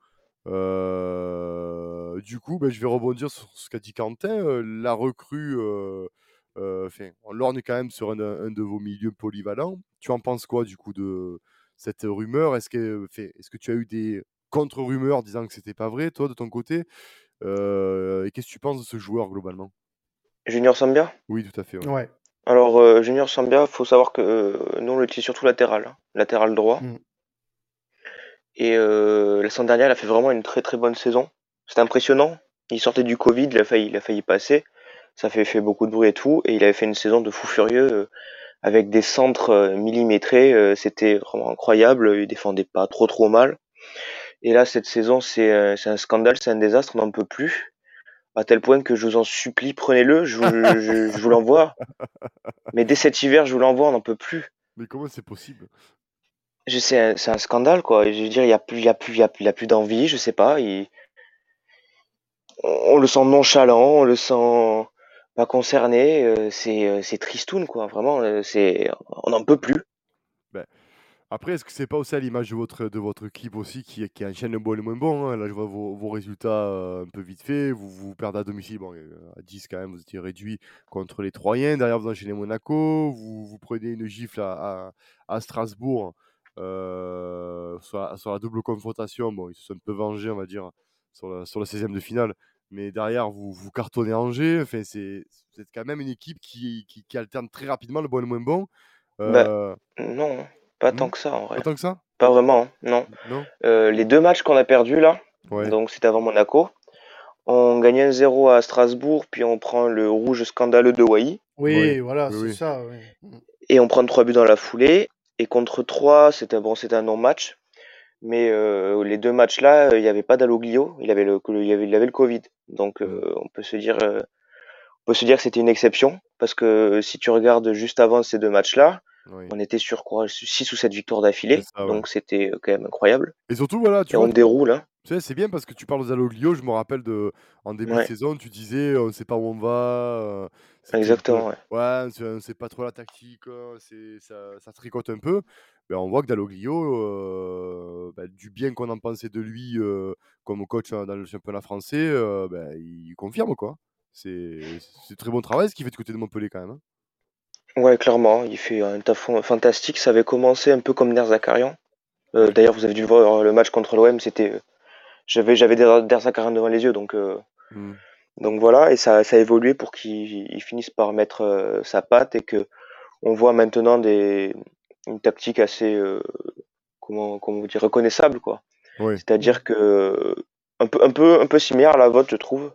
S2: Euh, du coup, ben, je vais rebondir sur ce qu'a dit Quentin. euh, la recrue, euh, euh, on lorgne quand même sur un, un de vos milieux polyvalents. Tu en penses quoi du coup de cette rumeur? Est-ce que, enfin, est-ce que tu as eu des contre-rumeurs disant que c'était pas vrai, toi, de ton côté? Euh, Et qu'est-ce que tu penses de ce joueur globalement?
S4: Junior Sambia?
S2: Oui, tout à fait. ouais.
S3: Ouais.
S4: Alors, euh, Junior Sambia, faut savoir que euh, nous, on l'utilise surtout latéral, hein, latéral droit.
S3: Mm.
S4: Et euh, la saison dernière, il a fait vraiment une très très bonne saison. C'était impressionnant. Il sortait du Covid, il a failli, il a failli passer. Ça fait, fait beaucoup de bruit et tout. Et il avait fait une saison de fou furieux euh, avec des centres euh, millimétrés. C'était vraiment incroyable. Il défendait pas trop trop mal. Et là, cette saison, c'est un scandale, c'est un désastre, on n'en peut plus. À tel point que je vous en supplie, prenez-le, je, vous- je, je vous l'envoie. Mais dès cet hiver, je vous l'envoie, on n'en peut plus.
S2: Mais comment c'est possible?
S4: Je sais, un- c'est un scandale, quoi. Je veux dire, il y a plus, plus, plus, d'envie, je sais pas. On, le sent nonchalant, on le sent pas concerné. euh, C'est, euh, c'est tristoun, quoi. Vraiment, euh, on n'en peut plus.
S2: Après, est-ce que c'est pas aussi à l'image de votre, de votre équipe aussi qui, qui enchaîne le bon et le moins bon hein? Là, je vois vos, résultats euh, un peu vite fait. Vous vous perdez à domicile. Bon, euh, à 10 quand même, vous étiez réduit contre les Troyens. Derrière, vous enchaînez Monaco. Vous, vous prenez une gifle à, à Strasbourg euh, sur, la, sur la double confrontation. Bon, ils se sont un peu vengés, on va dire, sur la, sur la 16e de finale. mais derrière, vous, vous cartonnez Angers. Enfin, c'est vous êtes quand même une équipe qui, qui, qui alterne très rapidement le bon et le moins bon.
S4: Bah,
S2: Euh,
S4: non, pas tant
S2: hmm,
S4: que ça en vrai.
S2: pas tant que ça?
S4: Pas vraiment, hein, non.
S2: Non?
S4: Euh, les deux matchs qu'on a perdus là,
S2: Ouais.
S4: donc c'était avant Monaco. On gagne 1-0 à Strasbourg, puis on prend le rouge scandaleux de Wai.
S3: Oui,
S2: Oui,
S3: voilà,
S2: oui,
S3: c'est
S2: oui.
S3: ça.
S4: Et on prend trois buts dans la foulée. Et contre 3, c'était bon, c'était un non-match. Mais euh, les deux matchs là, il n'y avait pas d'Aloglio, il avait le, il avait, il avait le Covid. Donc
S2: Mm.
S4: euh, on peut se dire, euh, on peut se dire que c'était une exception parce que si tu regardes juste avant ces deux matchs là,
S2: Oui.
S4: on était sur quoi, 6 ou 7 victoires d'affilée.
S2: Ouais.
S4: Donc c'était euh, quand même incroyable.
S2: Et surtout, voilà, tu
S4: Et
S2: vois,
S4: on déroule. Hein.
S2: tu sais, c'est bien parce que tu parles aux Aloglio. Je me rappelle de, en début de saison, tu disais on ne sait pas où on va. euh, peu-
S4: Exactement. Ouais.
S2: Ouais, on sait pas trop la tactique, euh, c'est, ça, ça tricote un peu. Ben, on voit que Dalloglio, euh, ben, du bien qu'on en pensait de lui euh, comme coach euh, dans le championnat français, euh, ben, il confirme quoi. C'est, c'est très bon travail ce qu'il fait du côté de Montpellier quand même. hein.
S4: Ouais, clairement, il fait un taf fantastique. Ça avait commencé un peu comme Der Zakarian. Euh, D'ailleurs, vous avez dû voir le match contre l'OM, c'était, j'avais, j'avais Der Der Zakarian devant les yeux, donc, euh,
S2: Mm.
S4: donc voilà, et ça, ça a évolué pour qu'il il finisse par mettre euh, sa patte et que on voit maintenant des, une tactique assez, euh, comment, comment vous dire, reconnaissable, quoi.
S2: Ouais.
S4: C'est-à-dire que un peu, un peu, un peu similaire à la vôtre, je trouve.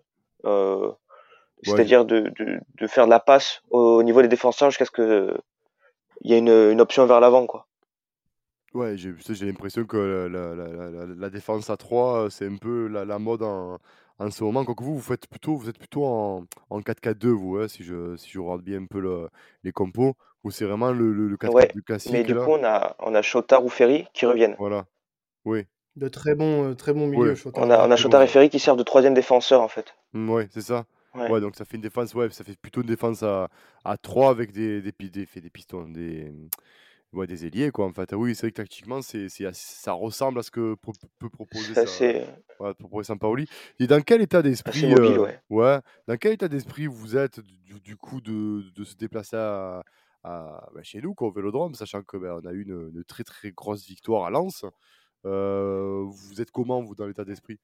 S4: Euh,
S2: Ouais.
S4: c'est-à-dire de, de, de faire de la passe au niveau des défenseurs jusqu'à ce que il y ait une, une option vers l'avant, quoi.
S2: Ouais, j'ai, l'impression que la, la- la- la- la défense à 3, c'est un peu la, la mode en, en ce moment. Quoique vous, vous, faites plutôt, vous êtes plutôt en, en 4-4-2, vous, hein, si, je, si je regarde bien un peu le- les compos. Ou c'est vraiment le, le, le 4-4
S4: Ouais,
S2: du classique.
S4: Mais du
S2: là.
S4: coup, on a, on a Chotard ou Ferry qui reviennent.
S2: Voilà. Oui,
S3: De très bons, euh, très bons milieux,
S2: Ouais.
S3: Chotard.
S4: On a, on a Chotard
S2: bon.
S4: et Ferry qui servent de troisième défenseur, en fait.
S2: Mm, ouais, c'est ça.
S4: Ouais.
S2: Ouais, donc ça fait une défense, ouais, ça fait plutôt une défense à, à 3 avec des, des, des, des pistons, des, ouais, des ailiers, quoi, en fait. Oui, c'est vrai que tactiquement, c'est, ça ressemble à ce que pro- peut proposer ça,
S4: assez,
S2: ouais, proposer Sampaoli. Et dans quel état d'esprit, euh,
S4: ouais.
S2: dans quel état d'esprit vous êtes du, du coup de, de se déplacer à, à- bah, chez nous, quoi, au Vélodrome, sachant que ben, on a eu une, une très très grosse victoire à Lens. Euh, vous êtes comment, vous, dans l'état d'esprit?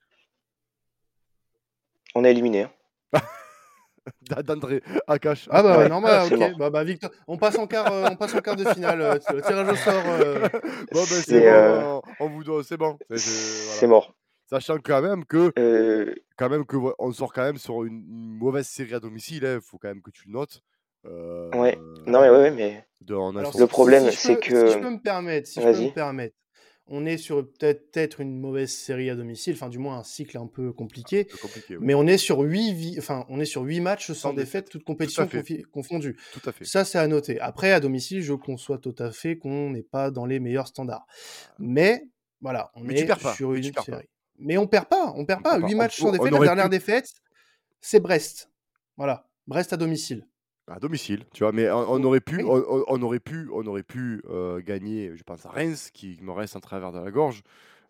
S4: On est éliminé. hein.
S2: D'André Akash.
S3: Ah bah
S4: Ouais,
S3: normal, ok. Bah, bah Victor, on passe en quart, euh, on passe en quart de finale. euh, le tirage au sort. euh,
S2: bon, ben c'est bon,
S4: euh,
S2: on, vous doit, c'est bon. C'est- voilà.
S4: Mort.
S2: Sachant quand même que,
S4: Euh,
S2: quand même que, on sort quand même sur une, une mauvaise série à domicile. Il faut quand même que tu le notes. Euh,
S4: Ouais. non, mais ouais, mais
S2: de-
S3: Alors,
S4: Le problème,
S3: si
S4: c'est que-
S3: Si je peux me permettre, si je peux
S4: Vas-y.
S3: me permettre, on est sur peut-être une mauvaise série à domicile, enfin du moins un cycle un peu compliqué, mais on est sur huit vi- enfin on est sur huit matchs sans,
S2: Sans
S3: défaite,
S2: défaite.
S3: toutes compétitions confondues.
S2: Tout à fait.
S3: Ça c'est à noter. Après à domicile, je conçois tout à fait qu'on n'est pas dans les meilleurs standards, mais voilà, on
S2: Mais
S3: est
S2: pas,
S3: sur
S2: mais
S3: une
S2: tu perds pas.
S3: série. Mais on perd pas, on perd
S2: On
S3: pas. Huit matchs sans défaite. La dernière
S2: pu-
S3: défaite, c'est Brest. Voilà, Brest à domicile.
S2: À domicile, tu vois, mais on, on aurait pu, on, aurait pu, on aurait pu euh, gagner, je pense à Reims, qui me reste en travers de la gorge,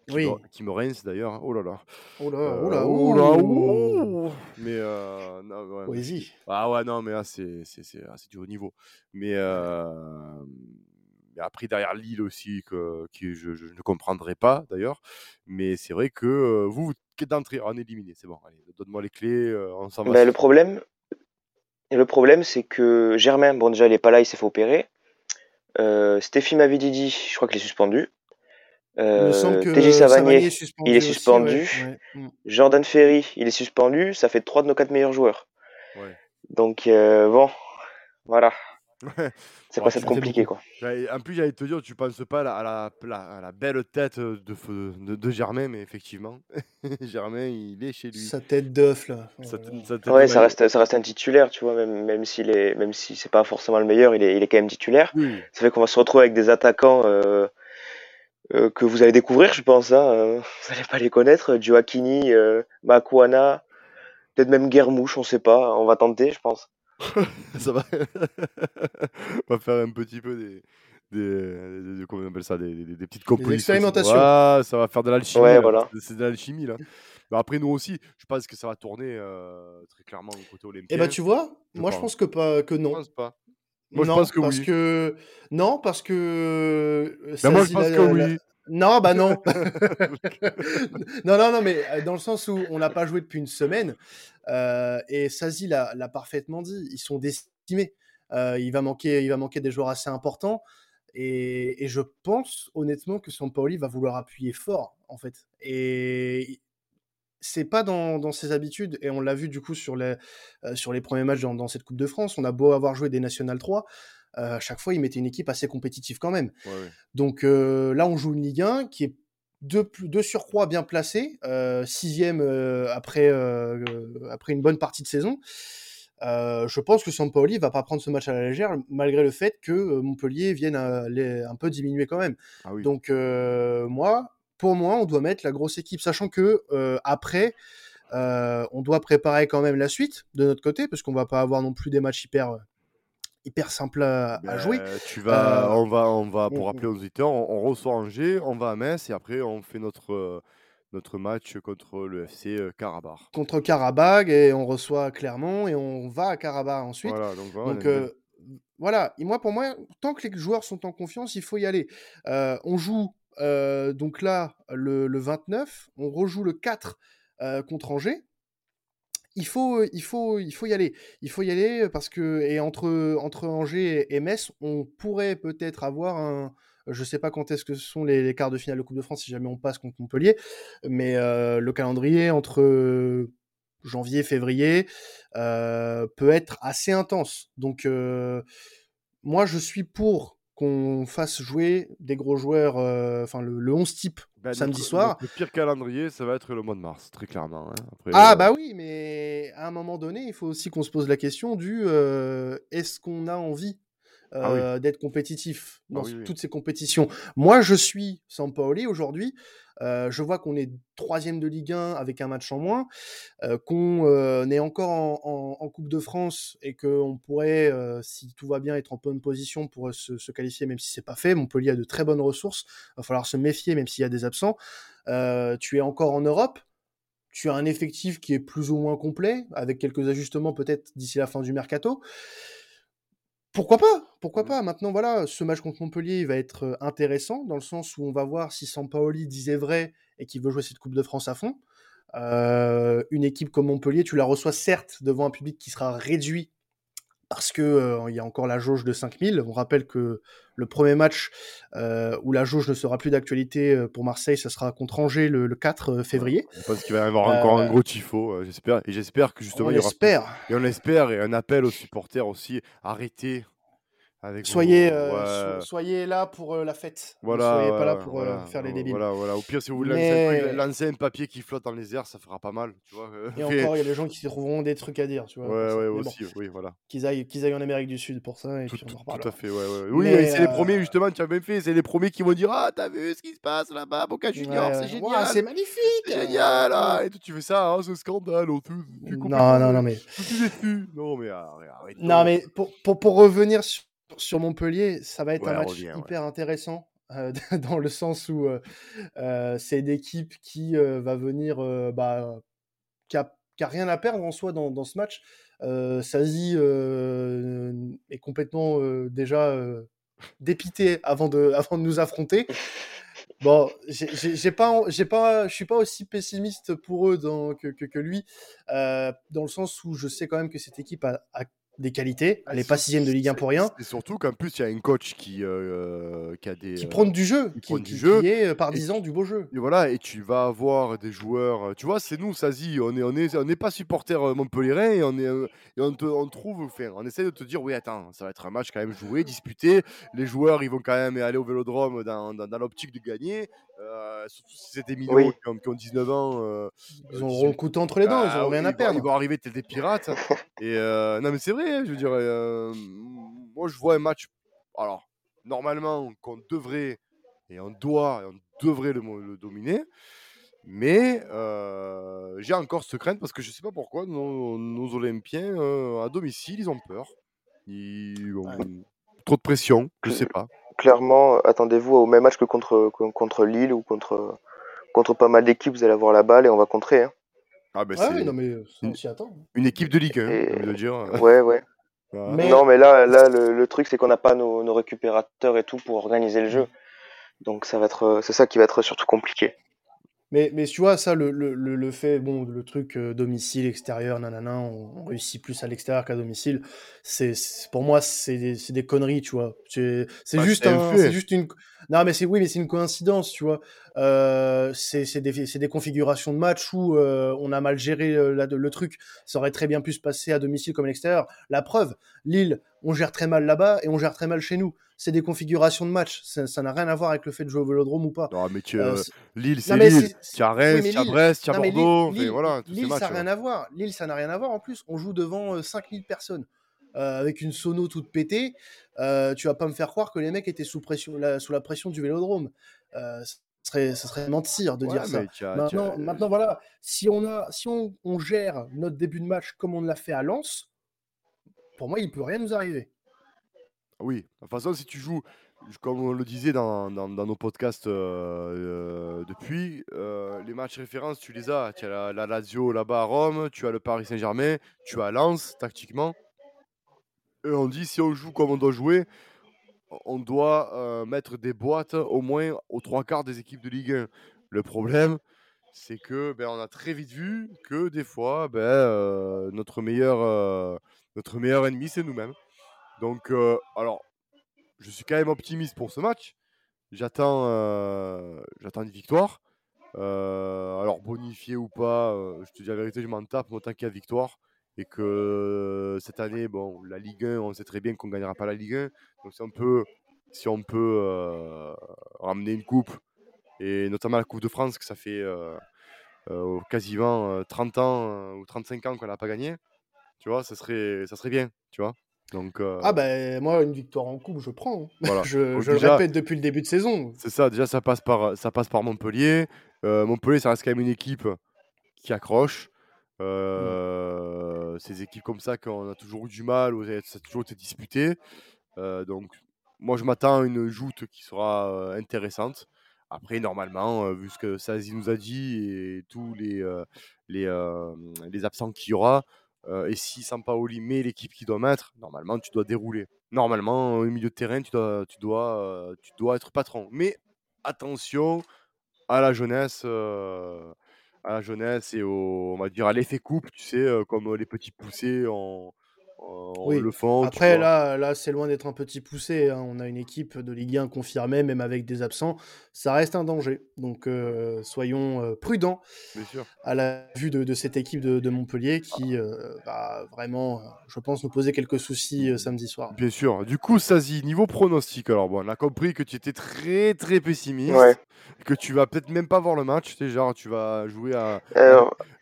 S2: qui,
S3: Oui.
S2: me, qui me rince d'ailleurs, oh là là.
S3: Oh là,
S2: Euh,
S3: oh là,
S2: oh là,
S3: ouh.
S2: ouh. Mais euh, non, ouais, mais- ah ouais, non, mais là, c'est c'est- c'est- ah, c'est du haut niveau. Mais, euh, mais après, derrière Lille aussi, que, qui je, je ne comprendrai pas d'ailleurs. Mais c'est vrai que euh, vous, vous d'entrée, on est éliminé, c'est bon. Allez, donne-moi les clés, euh, on s'en va.
S4: bah, le problème, et le problème, c'est que Germain, bon déjà il est pas là, il s'est fait opérer. Euh, Stéphie Mavididi, je crois qu'il est suspendu. Euh,
S3: est suspendu.
S4: il est
S3: aussi,
S4: suspendu.
S3: ouais, ouais. Mm.
S4: Jordan Ferry, il est suspendu. Ça fait trois de nos quatre meilleurs joueurs.
S2: Ouais.
S4: Donc euh, bon, voilà.
S2: Ouais.
S4: C'est
S2: Ouais,
S4: pas
S2: ça
S3: fait
S4: compliqué quoi.
S2: En plus, j'allais te dire, tu penses pas à la, à la, la- à la belle tête de, de, de Germain, mais effectivement, Germain, il est chez lui.
S3: Sa tête d'œuf là.
S2: Sa sa tête
S4: Ouais,
S2: de
S4: ça reste, ça reste un titulaire, tu vois, même, même s'il est, même si c'est pas forcément le meilleur, il est, il est quand même titulaire.
S2: Oui,
S4: Ça fait qu'on va se retrouver avec des attaquants euh, euh, que vous allez découvrir, je pense. Hein, euh, vous allez pas les connaître. Joaquini, euh, Makuana, peut-être même Guermouche, on sait pas. On va tenter, je pense.
S2: ça va. on va faire un petit peu des. des, des- des- comment on appelle ça Des, des- des petites compositions.
S3: expérimentations.
S2: Ouais, ça va faire de l'alchimie.
S4: Ouais,
S2: là.
S4: voilà.
S2: C'est- de l'alchimie, là. Mais après, nous aussi, je pense que ça va tourner euh, très clairement au côté olympien.
S3: Eh ben tu vois,
S2: Je
S3: moi je
S2: pense.
S3: pense que pas que
S2: Je
S3: non.
S2: pense pas. Moi, je
S3: non,
S2: pense que
S3: parce
S2: oui.
S3: que non parce que
S2: Mais
S3: ça
S2: moi, je pense
S3: la-
S2: que
S3: la-
S2: oui.
S3: Non, bah non. non, non, non, mais euh, dans le sens où on n'a pas joué depuis une semaine, euh, et Sazi l'a parfaitement dit, ils sont décimés. Euh, il, va manquer, il va manquer des joueurs assez importants. Et, je pense honnêtement que Sampaoli va vouloir appuyer fort, en fait. Et c'est pas dans, ses habitudes, et on l'a vu du coup sur les, sur les premiers matchs dans, cette Coupe de France. On a beau avoir joué des National 3, à chaque fois, il mettait une équipe assez compétitive quand même. Donc là, on joue une Ligue 1 qui est de, de surcroît bien placée, sixième après, après une bonne partie de saison. je pense que Sampaoli va pas prendre ce match à la légère, malgré le fait que Montpellier vienne un peu diminuer quand même. Ah Donc moi, pour moi, on doit mettre la grosse équipe, sachant que après, on doit préparer quand même la suite de notre côté, parce qu'on va pas avoir non plus des matchs hyper hyper simple à, jouer.
S2: Ben, tu vas, on va, on va pour rappeler aux auditeurs, on, reçoit Angers, on va à Metz et après on fait notre notre match contre le FC Karabakh.
S3: Contre Karabakh et on reçoit Clermont et on va à Karabakh ensuite. Voilà, donc, voilà. Et moi, pour moi, tant que les joueurs sont en confiance, il faut y aller. on joue donc là le, le, 29, on rejoue le 4 contre Angers il faut, il faut, y aller. Il faut y aller parce que entre Angers et Metz, on pourrait peut-être avoir un. Je sais pas quand est-ce que sont les, quarts de finale de Coupe de France si jamais on passe contre Montpellier, mais le calendrier entre janvier, février peut être assez intense. Donc moi, je suis pour qu'on fasse jouer des gros joueurs, enfin le, 11 type bah, samedi soir.
S2: Le pire calendrier, ça va être le mois de mars, très clairement.
S3: Hein. ah bah oui, mais à un moment donné, il faut aussi qu'on se pose la question du est-ce qu'on a envie ah d'être compétitif ah dans toutes ces compétitions? Moi, je suis Sampaoli aujourd'hui. Je vois qu'on est troisième de Ligue 1 avec un match en moins, qu'on est encore en, Coupe de France et qu'on pourrait, si tout va bien, être en bonne position pour se, qualifier, même si c'est pas fait. Montpellier a de très bonnes ressources. Il va falloir se méfier, même s'il y a des absents. tu es encore en Europe. Tu as un effectif qui est plus ou moins complet, avec quelques ajustements peut-être d'ici la fin du mercato. Pourquoi pas? Pourquoi mmh. pas? Maintenant, voilà, ce match contre Montpellier va être intéressant dans le sens où on va voir si Sampaoli disait vrai et qu'il veut jouer cette Coupe de France à fond. une équipe comme Montpellier, tu la reçois certes devant un public qui sera réduit parce que il y a encore la jauge de 5000. On rappelle que le premier match où la jauge ne sera plus d'actualité pour Marseille, ça sera contre Angers le, 4 février.
S2: Je pense qu'il va y avoir encore un gros tifo, j'espère. Et j'espère que justement,
S3: on il y aura. Espère.
S2: Et on espère, et un appel aux supporters aussi, arrêtez
S3: soyez, euh, soyez là pour euh, la fête. Voilà, soyez pas là pour euh, faire les débiles.
S2: Voilà, voilà. Au pire, si vous voulez lancer, un papier qui flotte dans les airs, ça fera pas mal. Tu vois,
S3: Et encore, il y a des gens qui trouveront des trucs à dire. Tu vois,
S2: ouais, ouais, aussi. oui, voilà.
S3: Qu'ils aillent, qu'ils aillent en Amérique du Sud pour ça. Et
S2: tout,
S3: puis
S2: on tout à fait, ouais, ouais. Oui, c'est les premiers, justement, tu as même fait. C'est les premiers qui vont dire Ah, t'as vu ce qui se passe là-bas, Boca Junior, c'est génial.
S3: c'est magnifique.
S2: C'est génial. Ah, et tu fais ça, hein, ce scandale. Oh,
S3: non, non, non, mais.
S2: Non, mais.
S3: Non, mais pour revenir sur sur Montpellier, ça va être un match hyper intéressant. Euh, dans le sens où euh, c'est une équipe qui va venir, bah, qui, a, rien à perdre en soi dans, ce match. Sazi est complètement déjà dépité avant de, avant de nous affronter. Bon, j'ai pas, j'ai pas, je suis pas aussi pessimiste pour eux que, que, lui, dans le sens où je sais quand même que cette équipe a des qualités. Elle n'est pas sixième de Ligue 1 pour rien.
S2: Et surtout qu'en plus, il y a un coach qui, euh, qui a des.
S3: Qui prône du jeu, qui, qui, qui, est euh, par 10 ans du beau jeu.
S2: Et voilà, et tu vas avoir des joueurs. Euh, tu vois, c'est nous, Sazi, on n'est on est, on est pas supporter Montpellier et on, est, et on, te, on trouve. Enfin, on essaie de te dire, oui, attends, ça va être un match quand même joué, disputé. Les joueurs, ils vont quand même aller au vélodrome dans, dans, dans l'optique de gagner. Surtout si c'est des minots qui, ont, qui, ont, 19 ans.
S3: ils auront le couteau entre les dents, ils n'auront ah rien à perdre.
S2: Ils vont arriver tel des pirates. et non, mais c'est vrai. Hein, je veux dire, euh, moi je vois un match. Alors, normalement, qu'on devrait et on doit, on devrait le, dominer. Mais euh, j'ai encore ce crainte parce que je sais pas pourquoi nos, Olympiens euh, à domicile ils ont peur. Ils ont trop de pression, je sais pas.
S4: Clairement, attendez-vous au même match que contre, contre Lille ou contre, contre pas mal d'équipes, vous allez avoir la balle et on va contrer. Hein.
S3: Ah, ben ouais, non, mais une,
S2: une équipe de Ligue 1, dire.
S4: Ouais, ouais. Non, mais là, là le, truc, c'est qu'on n'a pas nos, récupérateurs et tout pour organiser le jeu. Donc ça va être, c'est ça qui va être surtout compliqué.
S3: Mais, mais tu vois, ça, le, le, le fait, bon, le truc euh, domicile, extérieur, nanana, on, on réussit plus à l'extérieur qu'à domicile. C'est, pour moi, c'est des, des, conneries, tu vois. C'est bah, juste, un, juste une. Non, mais c'est oui, mais c'est une coïncidence, tu vois. Euh, c'est des, des, configurations de match où euh, on a mal géré euh, le truc. Ça aurait très bien pu se passer à domicile comme à l'extérieur. La preuve, Lille, on gère très mal là-bas et on gère très mal chez nous c'est des configurations de match. Ça n'a rien à voir avec le fait de jouer au Vélodrome ou pas.
S2: Non, mais tu, euh, Lille, c'est Lille. Tu as Rennes, tu as Brest, tu as Bordeaux.
S3: Lille,
S2: voilà,
S3: Lille ça n'a rien à voir. Lille, ça n'a rien à voir. En plus, on joue devant 5000 personnes. Euh, avec une sono toute pétée, euh, tu vas pas me faire croire que les mecs étaient sous, pression, la, sous la pression du vélodrome. Euh, ce serait, mentir de dire ça. maintenant, maintenant, voilà, si on, a, si on, on, gère notre début de match comme on l'a fait à Lens, pour moi, il peut rien nous arriver.
S2: Oui, de toute façon, si tu joues, comme on le disait dans, dans, nos podcasts euh, euh, depuis, euh, les matchs références, tu les as. Tu as la, Lazio là-bas à Rome, tu as le Paris Saint-Germain, tu as Lens, tactiquement. On dit, si on joue comme on doit jouer, on doit mettre des boîtes au moins aux trois quarts des équipes de Ligue 1. Le problème, c'est que ben, on a très vite vu que des fois, ben, notre, meilleur, notre meilleur ennemi, c'est nous-mêmes. Donc, euh, alors, je suis quand même optimiste pour ce match. J'attends, euh, j'attends une victoire. Euh, alors, bonifié ou pas, je te dis la vérité, je m'en tape, autant qu'il y a victoire. Et que cette année, bon, la Ligue 1, on sait très bien qu'on ne gagnera pas la Ligue 1. Donc, si on peut, si on peut ramener une coupe, et notamment la Coupe de France, que ça fait quasiment 30 ans ou 35 ans qu'on n'a pas gagné, tu vois, ça serait, ça serait bien, tu vois. Donc, euh,
S3: Ah ben moi une victoire en coupe je prends. Hein. je, je le répète depuis le début de saison.
S2: C'est ça, déjà ça passe par, ça passe par Montpellier. Euh, Montpellier ça reste quand même une équipe qui accroche. Euh, Ces équipes comme ça qu'on a toujours eu du mal, où ça a toujours été disputé. donc moi je m'attends à une joute qui sera intéressante. Après, normalement, vu ce que Sazi nous a dit et tous les, les, les absents qu'il y aura, euh, et si Sampaoli met l'équipe qu'il doit mettre, normalement, tu dois dérouler. Normalement, au milieu de terrain, tu dois, tu dois, euh, tu dois être patron. Mais attention à la jeunesse, euh, à la jeunesse et au, on va dire à l'effet coupe, tu sais, comme les petits poussés en, oui. le.
S3: Après, là, là c'est loin d'être un petit poussé. Hein. On a une équipe de Ligue 1 confirmée, même avec des absents. Ça reste un danger. Donc, euh, soyons euh, prudents à la vue de, cette équipe de, Montpellier qui euh, va vraiment, je pense, nous poser quelques soucis samedi soir.
S2: Bien sûr. Du coup, Sazi, niveau pronostic, alors bon, on a compris que tu étais très, très pessimiste. Que tu vas peut-être même pas voir le match. Tu genre, tu vas jouer à.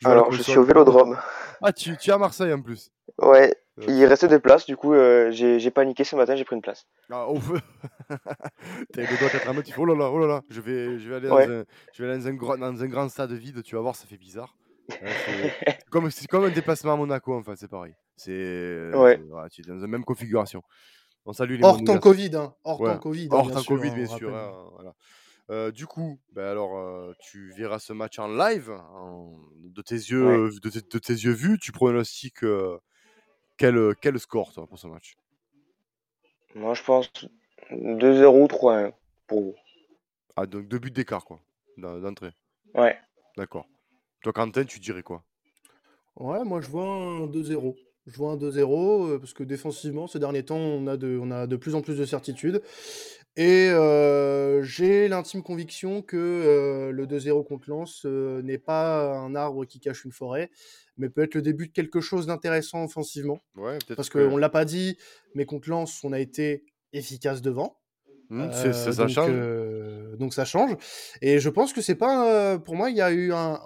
S4: Alors, je suis au vélodrome.
S2: Ah, tu, tu es à Marseille en plus.
S4: Ouais, il restait des places, du coup, euh, j'ai paniqué ce matin, j'ai pris une place.
S2: Ah, oh T'as le doigt à tu fais oh là là, oh là là, je vais, je vais aller, dans, un, je vais aller dans, un grand, dans un grand stade vide, tu vas voir, ça fait bizarre. c'est comme, comme un déplacement à Monaco, enfin, c'est pareil. C'est
S4: ouais.
S2: tu es dans la même configuration. On salue les
S3: Hors temps Covid, hein. hors temps Covid.
S2: Hors temps Covid, hein, bien sûr. Hein, voilà. Euh, du coup, ben alors, euh, tu verras ce match en live, de, tes yeux, de, de, tes yeux vus. Tu pronostiques euh, quel, euh, quel score toi, pour ce match
S4: Moi, je pense 2-0 ou 3-1 pour vous.
S2: Ah, donc deux buts d'écart, quoi, d'entrée.
S4: Ouais.
S2: D'accord. Toi, Quentin, tu dirais quoi?
S3: Ouais, moi, je vois un 2-0. Je vois un 2-0 euh, parce que défensivement, ces derniers temps, on a de, on a de plus en plus de certitudes. Et euh, j'ai l'intime conviction que le 2-0 contre Lens n'est pas un arbre qui cache une forêt, mais peut être le début de quelque chose d'intéressant offensivement. Parce qu'on ne l'a pas dit, mais contre Lens, on a été efficace devant.
S2: Mmh, euh, ça, donc, change.
S3: Euh, donc ça change. Et je pense que c'est pas. pour moi, il y a eu un,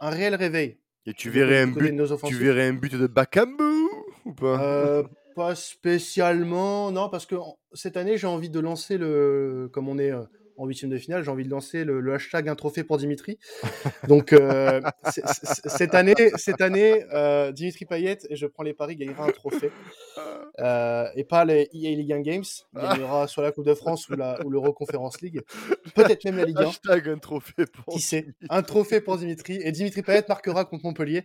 S3: un réel réveil.
S2: Et tu verrais, un but, tu verrais un but de Bakambu ou pas?
S3: Euh, Pas spécialement, non, parce que cette année, j'ai envie de lancer le. Comme on est en huitième de finale, j'ai envie de lancer le, hashtag un trophée pour Dimitri. Donc euh, cette année, cette année euh, Dimitri Payet, et je prends les paris, gagnera un trophée. Euh, et pas les EA League 1 Games. Il gagnera soit la Coupe de France ou, la, ou l'Euro Conference League. Peut-être même la Ligue 1.
S2: Hashtag un trophée pour
S3: Qui sait? Un trophée pour Dimitri. Et Dimitri Payet marquera contre Montpellier,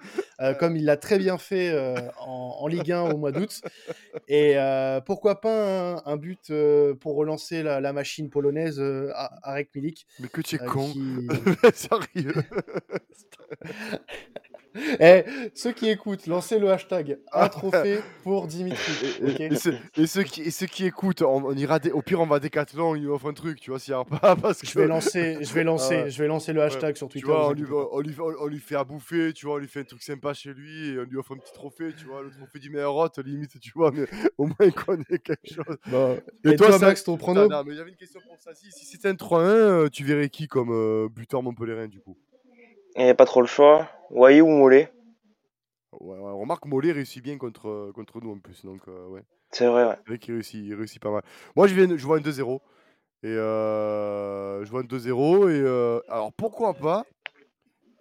S3: comme il l'a très bien fait en, Ligue 1 au mois d'août. Et pourquoi pas un, but pour relancer la, la machine polonaise Arek Milik.
S2: Mais que tu es
S3: euh,
S2: con.
S3: qui-
S2: Sérieux.
S3: Eh, ceux qui écoutent, lancez le hashtag un trophée pour Dimitri.
S2: Et, ceux, et ceux qui, et ceux qui écoutent, on, on ira dé- au pire on va à il nous offre un truc, tu vois, s'il n'y a pas parce que
S3: je vais lancer, je vais lancer,
S2: Ah
S3: je vais lancer le hashtag sur
S2: tu
S3: Twitter.
S2: vois, on lui, on, lui, on lui fait à bouffer, tu vois, on lui fait un truc sympa chez lui, et on lui offre un petit trophée, tu vois, le trophée du meilleur hôte, limite, tu vois, mais au moins qu'on ait quelque chose.
S3: Bon.
S2: Et
S3: Et,
S2: toi,
S3: Max, ton prono?
S2: non, mais j'avais une question pour ça. Si, si c'était un 3-1, euh, tu verrais qui comme euh, buteur montpellierin du coup?
S4: Il n'y a pas trop le choix. Wayou ou Mollet
S2: ouais, ouais, Remarque, Mollet réussit bien contre, euh, contre nous en plus, donc euh, ouais.
S4: C'est vrai, ouais.
S2: C'est vrai qu'il réussit, il réussit pas mal. Moi, je, viens, je vois un 2-0. Et euh, je vois un 2-0. Et euh, alors, pourquoi pas,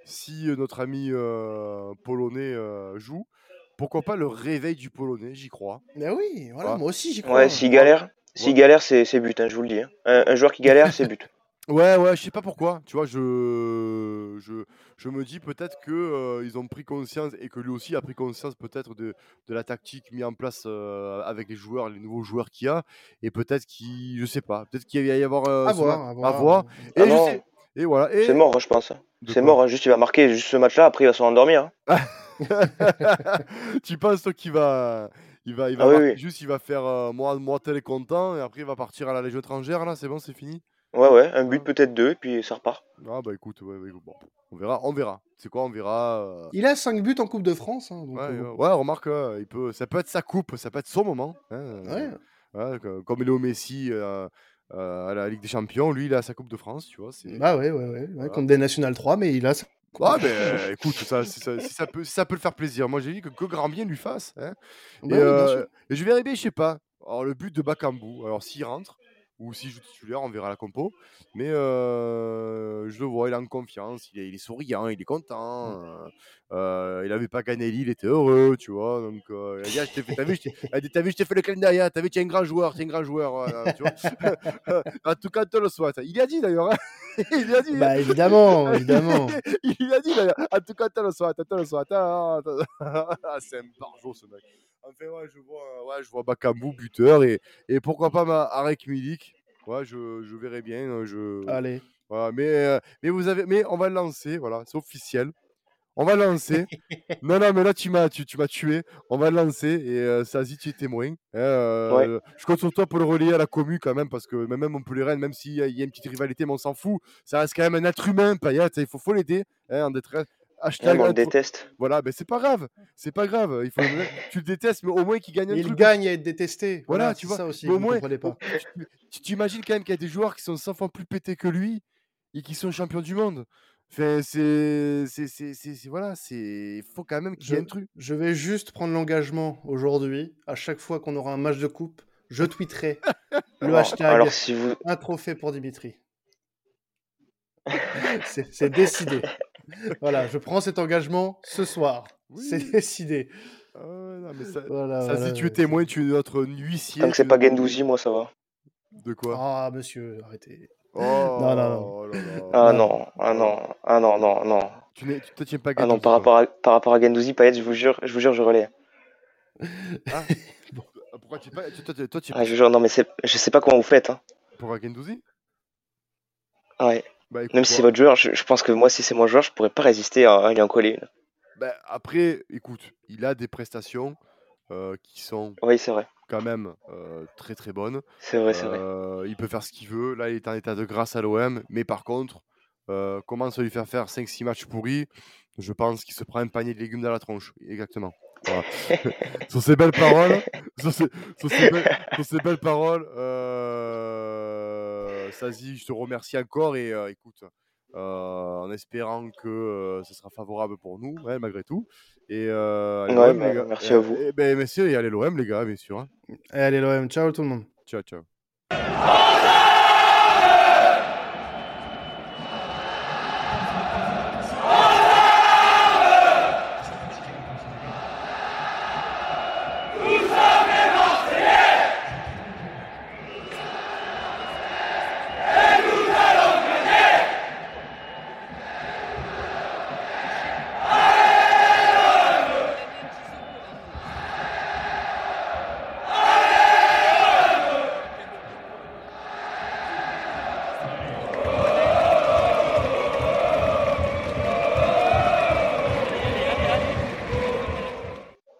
S2: si notre ami euh, polonais euh, joue, pourquoi pas le réveil du polonais J'y crois.
S3: Mais oui, voilà,
S2: Ouais.
S3: moi aussi j'y crois.
S4: Ouais, s'il galère, s'il galère, c'est c'est but, hein, je vous le dis. hein. Un, un joueur qui galère, c'est but.
S2: Ouais, ouais, je sais pas pourquoi. Tu vois, je, je, je me dis peut-être que euh, ils ont pris conscience et que lui aussi a pris conscience peut-être de, de la tactique mise en place euh, avec les joueurs, les nouveaux joueurs qu'il y a. Et peut-être qu'il, je sais pas, peut-être qu'il va y avoir. euh,
S3: À voir,
S2: ma-
S3: à voir.
S2: à voir. Et,
S4: Ah
S2: je
S4: non.
S2: sais- et voilà. Et
S4: C'est mort, je pense. C'est mort, hein. juste il va marquer juste ce match-là, après il va se endormir. hein.
S2: tu penses toi qu'il va, il va, il va
S4: Ah oui,
S2: marquer-
S4: oui.
S2: juste, il va faire euh, moi, moi tel est content et après il va partir à la Légion étrangère là. C'est bon, c'est fini?
S4: Ouais, ouais, un but peut-être deux, et puis ça repart.
S2: Ah bah écoute, ouais, ouais, bon, on verra, on verra. C'est quoi, on verra. euh,
S3: Il a 5 buts en Coupe de France. hein, donc,
S2: Ouais,
S3: euh,
S2: ouais, ouais, remarque, euh, il peut, ça peut être sa coupe, ça peut être son moment. hein, euh,
S3: ouais.
S2: ouais, co- comme Léo Messi euh, euh, à la Ligue des Champions, lui il a sa Coupe de France, tu vois. c'est-
S3: Bah ouais, ouais, ouais, ouais,
S2: Voilà.
S3: contre des National 3, mais il a.
S2: Ah ben euh, écoute, ça, si, ça, si ça peut, si ça peut le faire plaisir, moi j'ai dit que, que grand bien lui fasse. hein.
S3: Bah
S2: et,
S3: bien
S2: euh,
S3: sûr.
S2: et je verrai bien, je sais pas. Alors le but de Bakambu, alors s'il rentre ou s'il joue titulaire, on verra la compo. Mais euh, je le vois, il est en confiance, il est, il est souriant, il est content. euh, euh, il avait pas gagné Lille, il était heureux, tu vois. Donc, euh, il a dit, Ah, t'as vu, je t'ai- a fait le calendrier, t'as vu, tu es un grand joueur, tu es un grand joueur. voilà, tu vois. en tout cas, te le souhaite. Il a dit d'ailleurs. hein. il a dit. hein.
S3: Bah évidemment, évidemment.
S2: il a dit d'ailleurs. En tout cas, te le souhaite, te le souhaite. Ah, ah, C'est un barjot ce mec. Enfin, ouais, je vois, ouais, je vois Bakambu, buteur, et, et pourquoi pas ma Arek Milik. Ouais, je, je verrai bien. euh, Je...
S3: Allez.
S2: Voilà, mais, euh, mais, vous avez, mais on va le lancer, voilà, c'est officiel. On va le lancer. non, non, mais là, tu m'as tu, tu m'as tué. On va le lancer et euh, Sazi, tu es témoin. hein, euh, Je compte sur toi pour le relayer à la commu quand même, parce que même, même on peut les Rennes, même s'il y, a- il y a une petite rivalité, mais on s'en fout. Ça reste quand même un être humain, Payet. Il faut, faut l'aider hein, en détresse. Hashtag
S4: mais on le déteste.
S2: Voilà, mais c'est pas grave. C'est pas grave. Il faut, tu le détestes, mais au moins qu'il gagne un
S3: Il
S2: truc.
S3: gagne à être détesté.
S2: Voilà,
S3: Voilà,
S2: tu vois,
S3: ça aussi.
S2: mais au moins-
S3: pas.
S2: tu- tu t'imagines quand même qu'il y a des joueurs qui sont 100 fois plus pétés que lui et qui sont champions du monde. Enfin, c'est, c'est, c'est, c'est- c'est- voilà, c'est, il faut quand même qu'il y ait
S3: Je-
S2: un truc.
S3: Je vais juste prendre l'engagement aujourd'hui, à chaque fois qu'on aura un match de coupe, je tweeterai le hashtag
S4: alors, si vous.
S3: un trophée pour Dimitri. C'est décidé. Voilà, je prends cet engagement ce soir.
S2: Oui.
S3: C'est décidé.
S2: Ah ouais, non, mais ça,
S3: Voilà,
S2: ça,
S3: voilà.
S2: si tu es témoin, tu es notre huissier.
S4: Tant que c'est pas Gendouzi, moi ça va.
S2: De quoi?
S3: Ah, monsieur, arrêtez.
S2: oh,
S3: non, non.
S2: là là.
S4: Ah
S3: Non.
S4: non, ah non, ah non, non, non.
S2: Tu, tu te tiens pas
S4: Ah non,
S2: Gendouzi,
S4: par rapport à, par rapport à Gendouzi, Payet, je vous jure, je vous jure, je relais.
S2: Ah, Pourquoi tu pas. Toi, toi, toi,
S4: Ah, je vous jure, non, mais je sais pas comment vous faites. Hein.
S2: pour Gendouzi?
S4: Ouais.
S2: Bah, écoute,
S4: Même si c'est votre joueur, je, je pense que moi, si c'est mon joueur, je pourrais pas résister à, lui en coller une.
S2: bah, après, écoute, il a des prestations euh, qui sont
S4: Oui, vrai.
S2: quand même euh, très très bonnes.
S4: C'est vrai, c'est vrai.
S2: Euh, il peut faire ce qu'il veut. Là, il est en état de grâce à l'OM. Mais par contre, euh, commence à lui faire faire 5-6 matchs pourris. Je pense qu'il se prend un panier de légumes dans la tronche. Exactement. Voilà. sur ces belles paroles, sur ces, sur ces belles, sur ces belles paroles, euh, Sazi, je te remercie encore et euh, écoute, euh, en espérant que euh, ce sera favorable pour nous, ouais, malgré tout. Et euh, allez,
S4: Ouais, bah,
S2: les gars.
S4: merci
S2: Et-
S4: à vous.
S2: Et, ben, merci et allez l'OM les gars, bien sûr. hein.
S3: Allez, l'OM, ciao tout le monde.
S2: Ciao, ciao.
S1: Oh,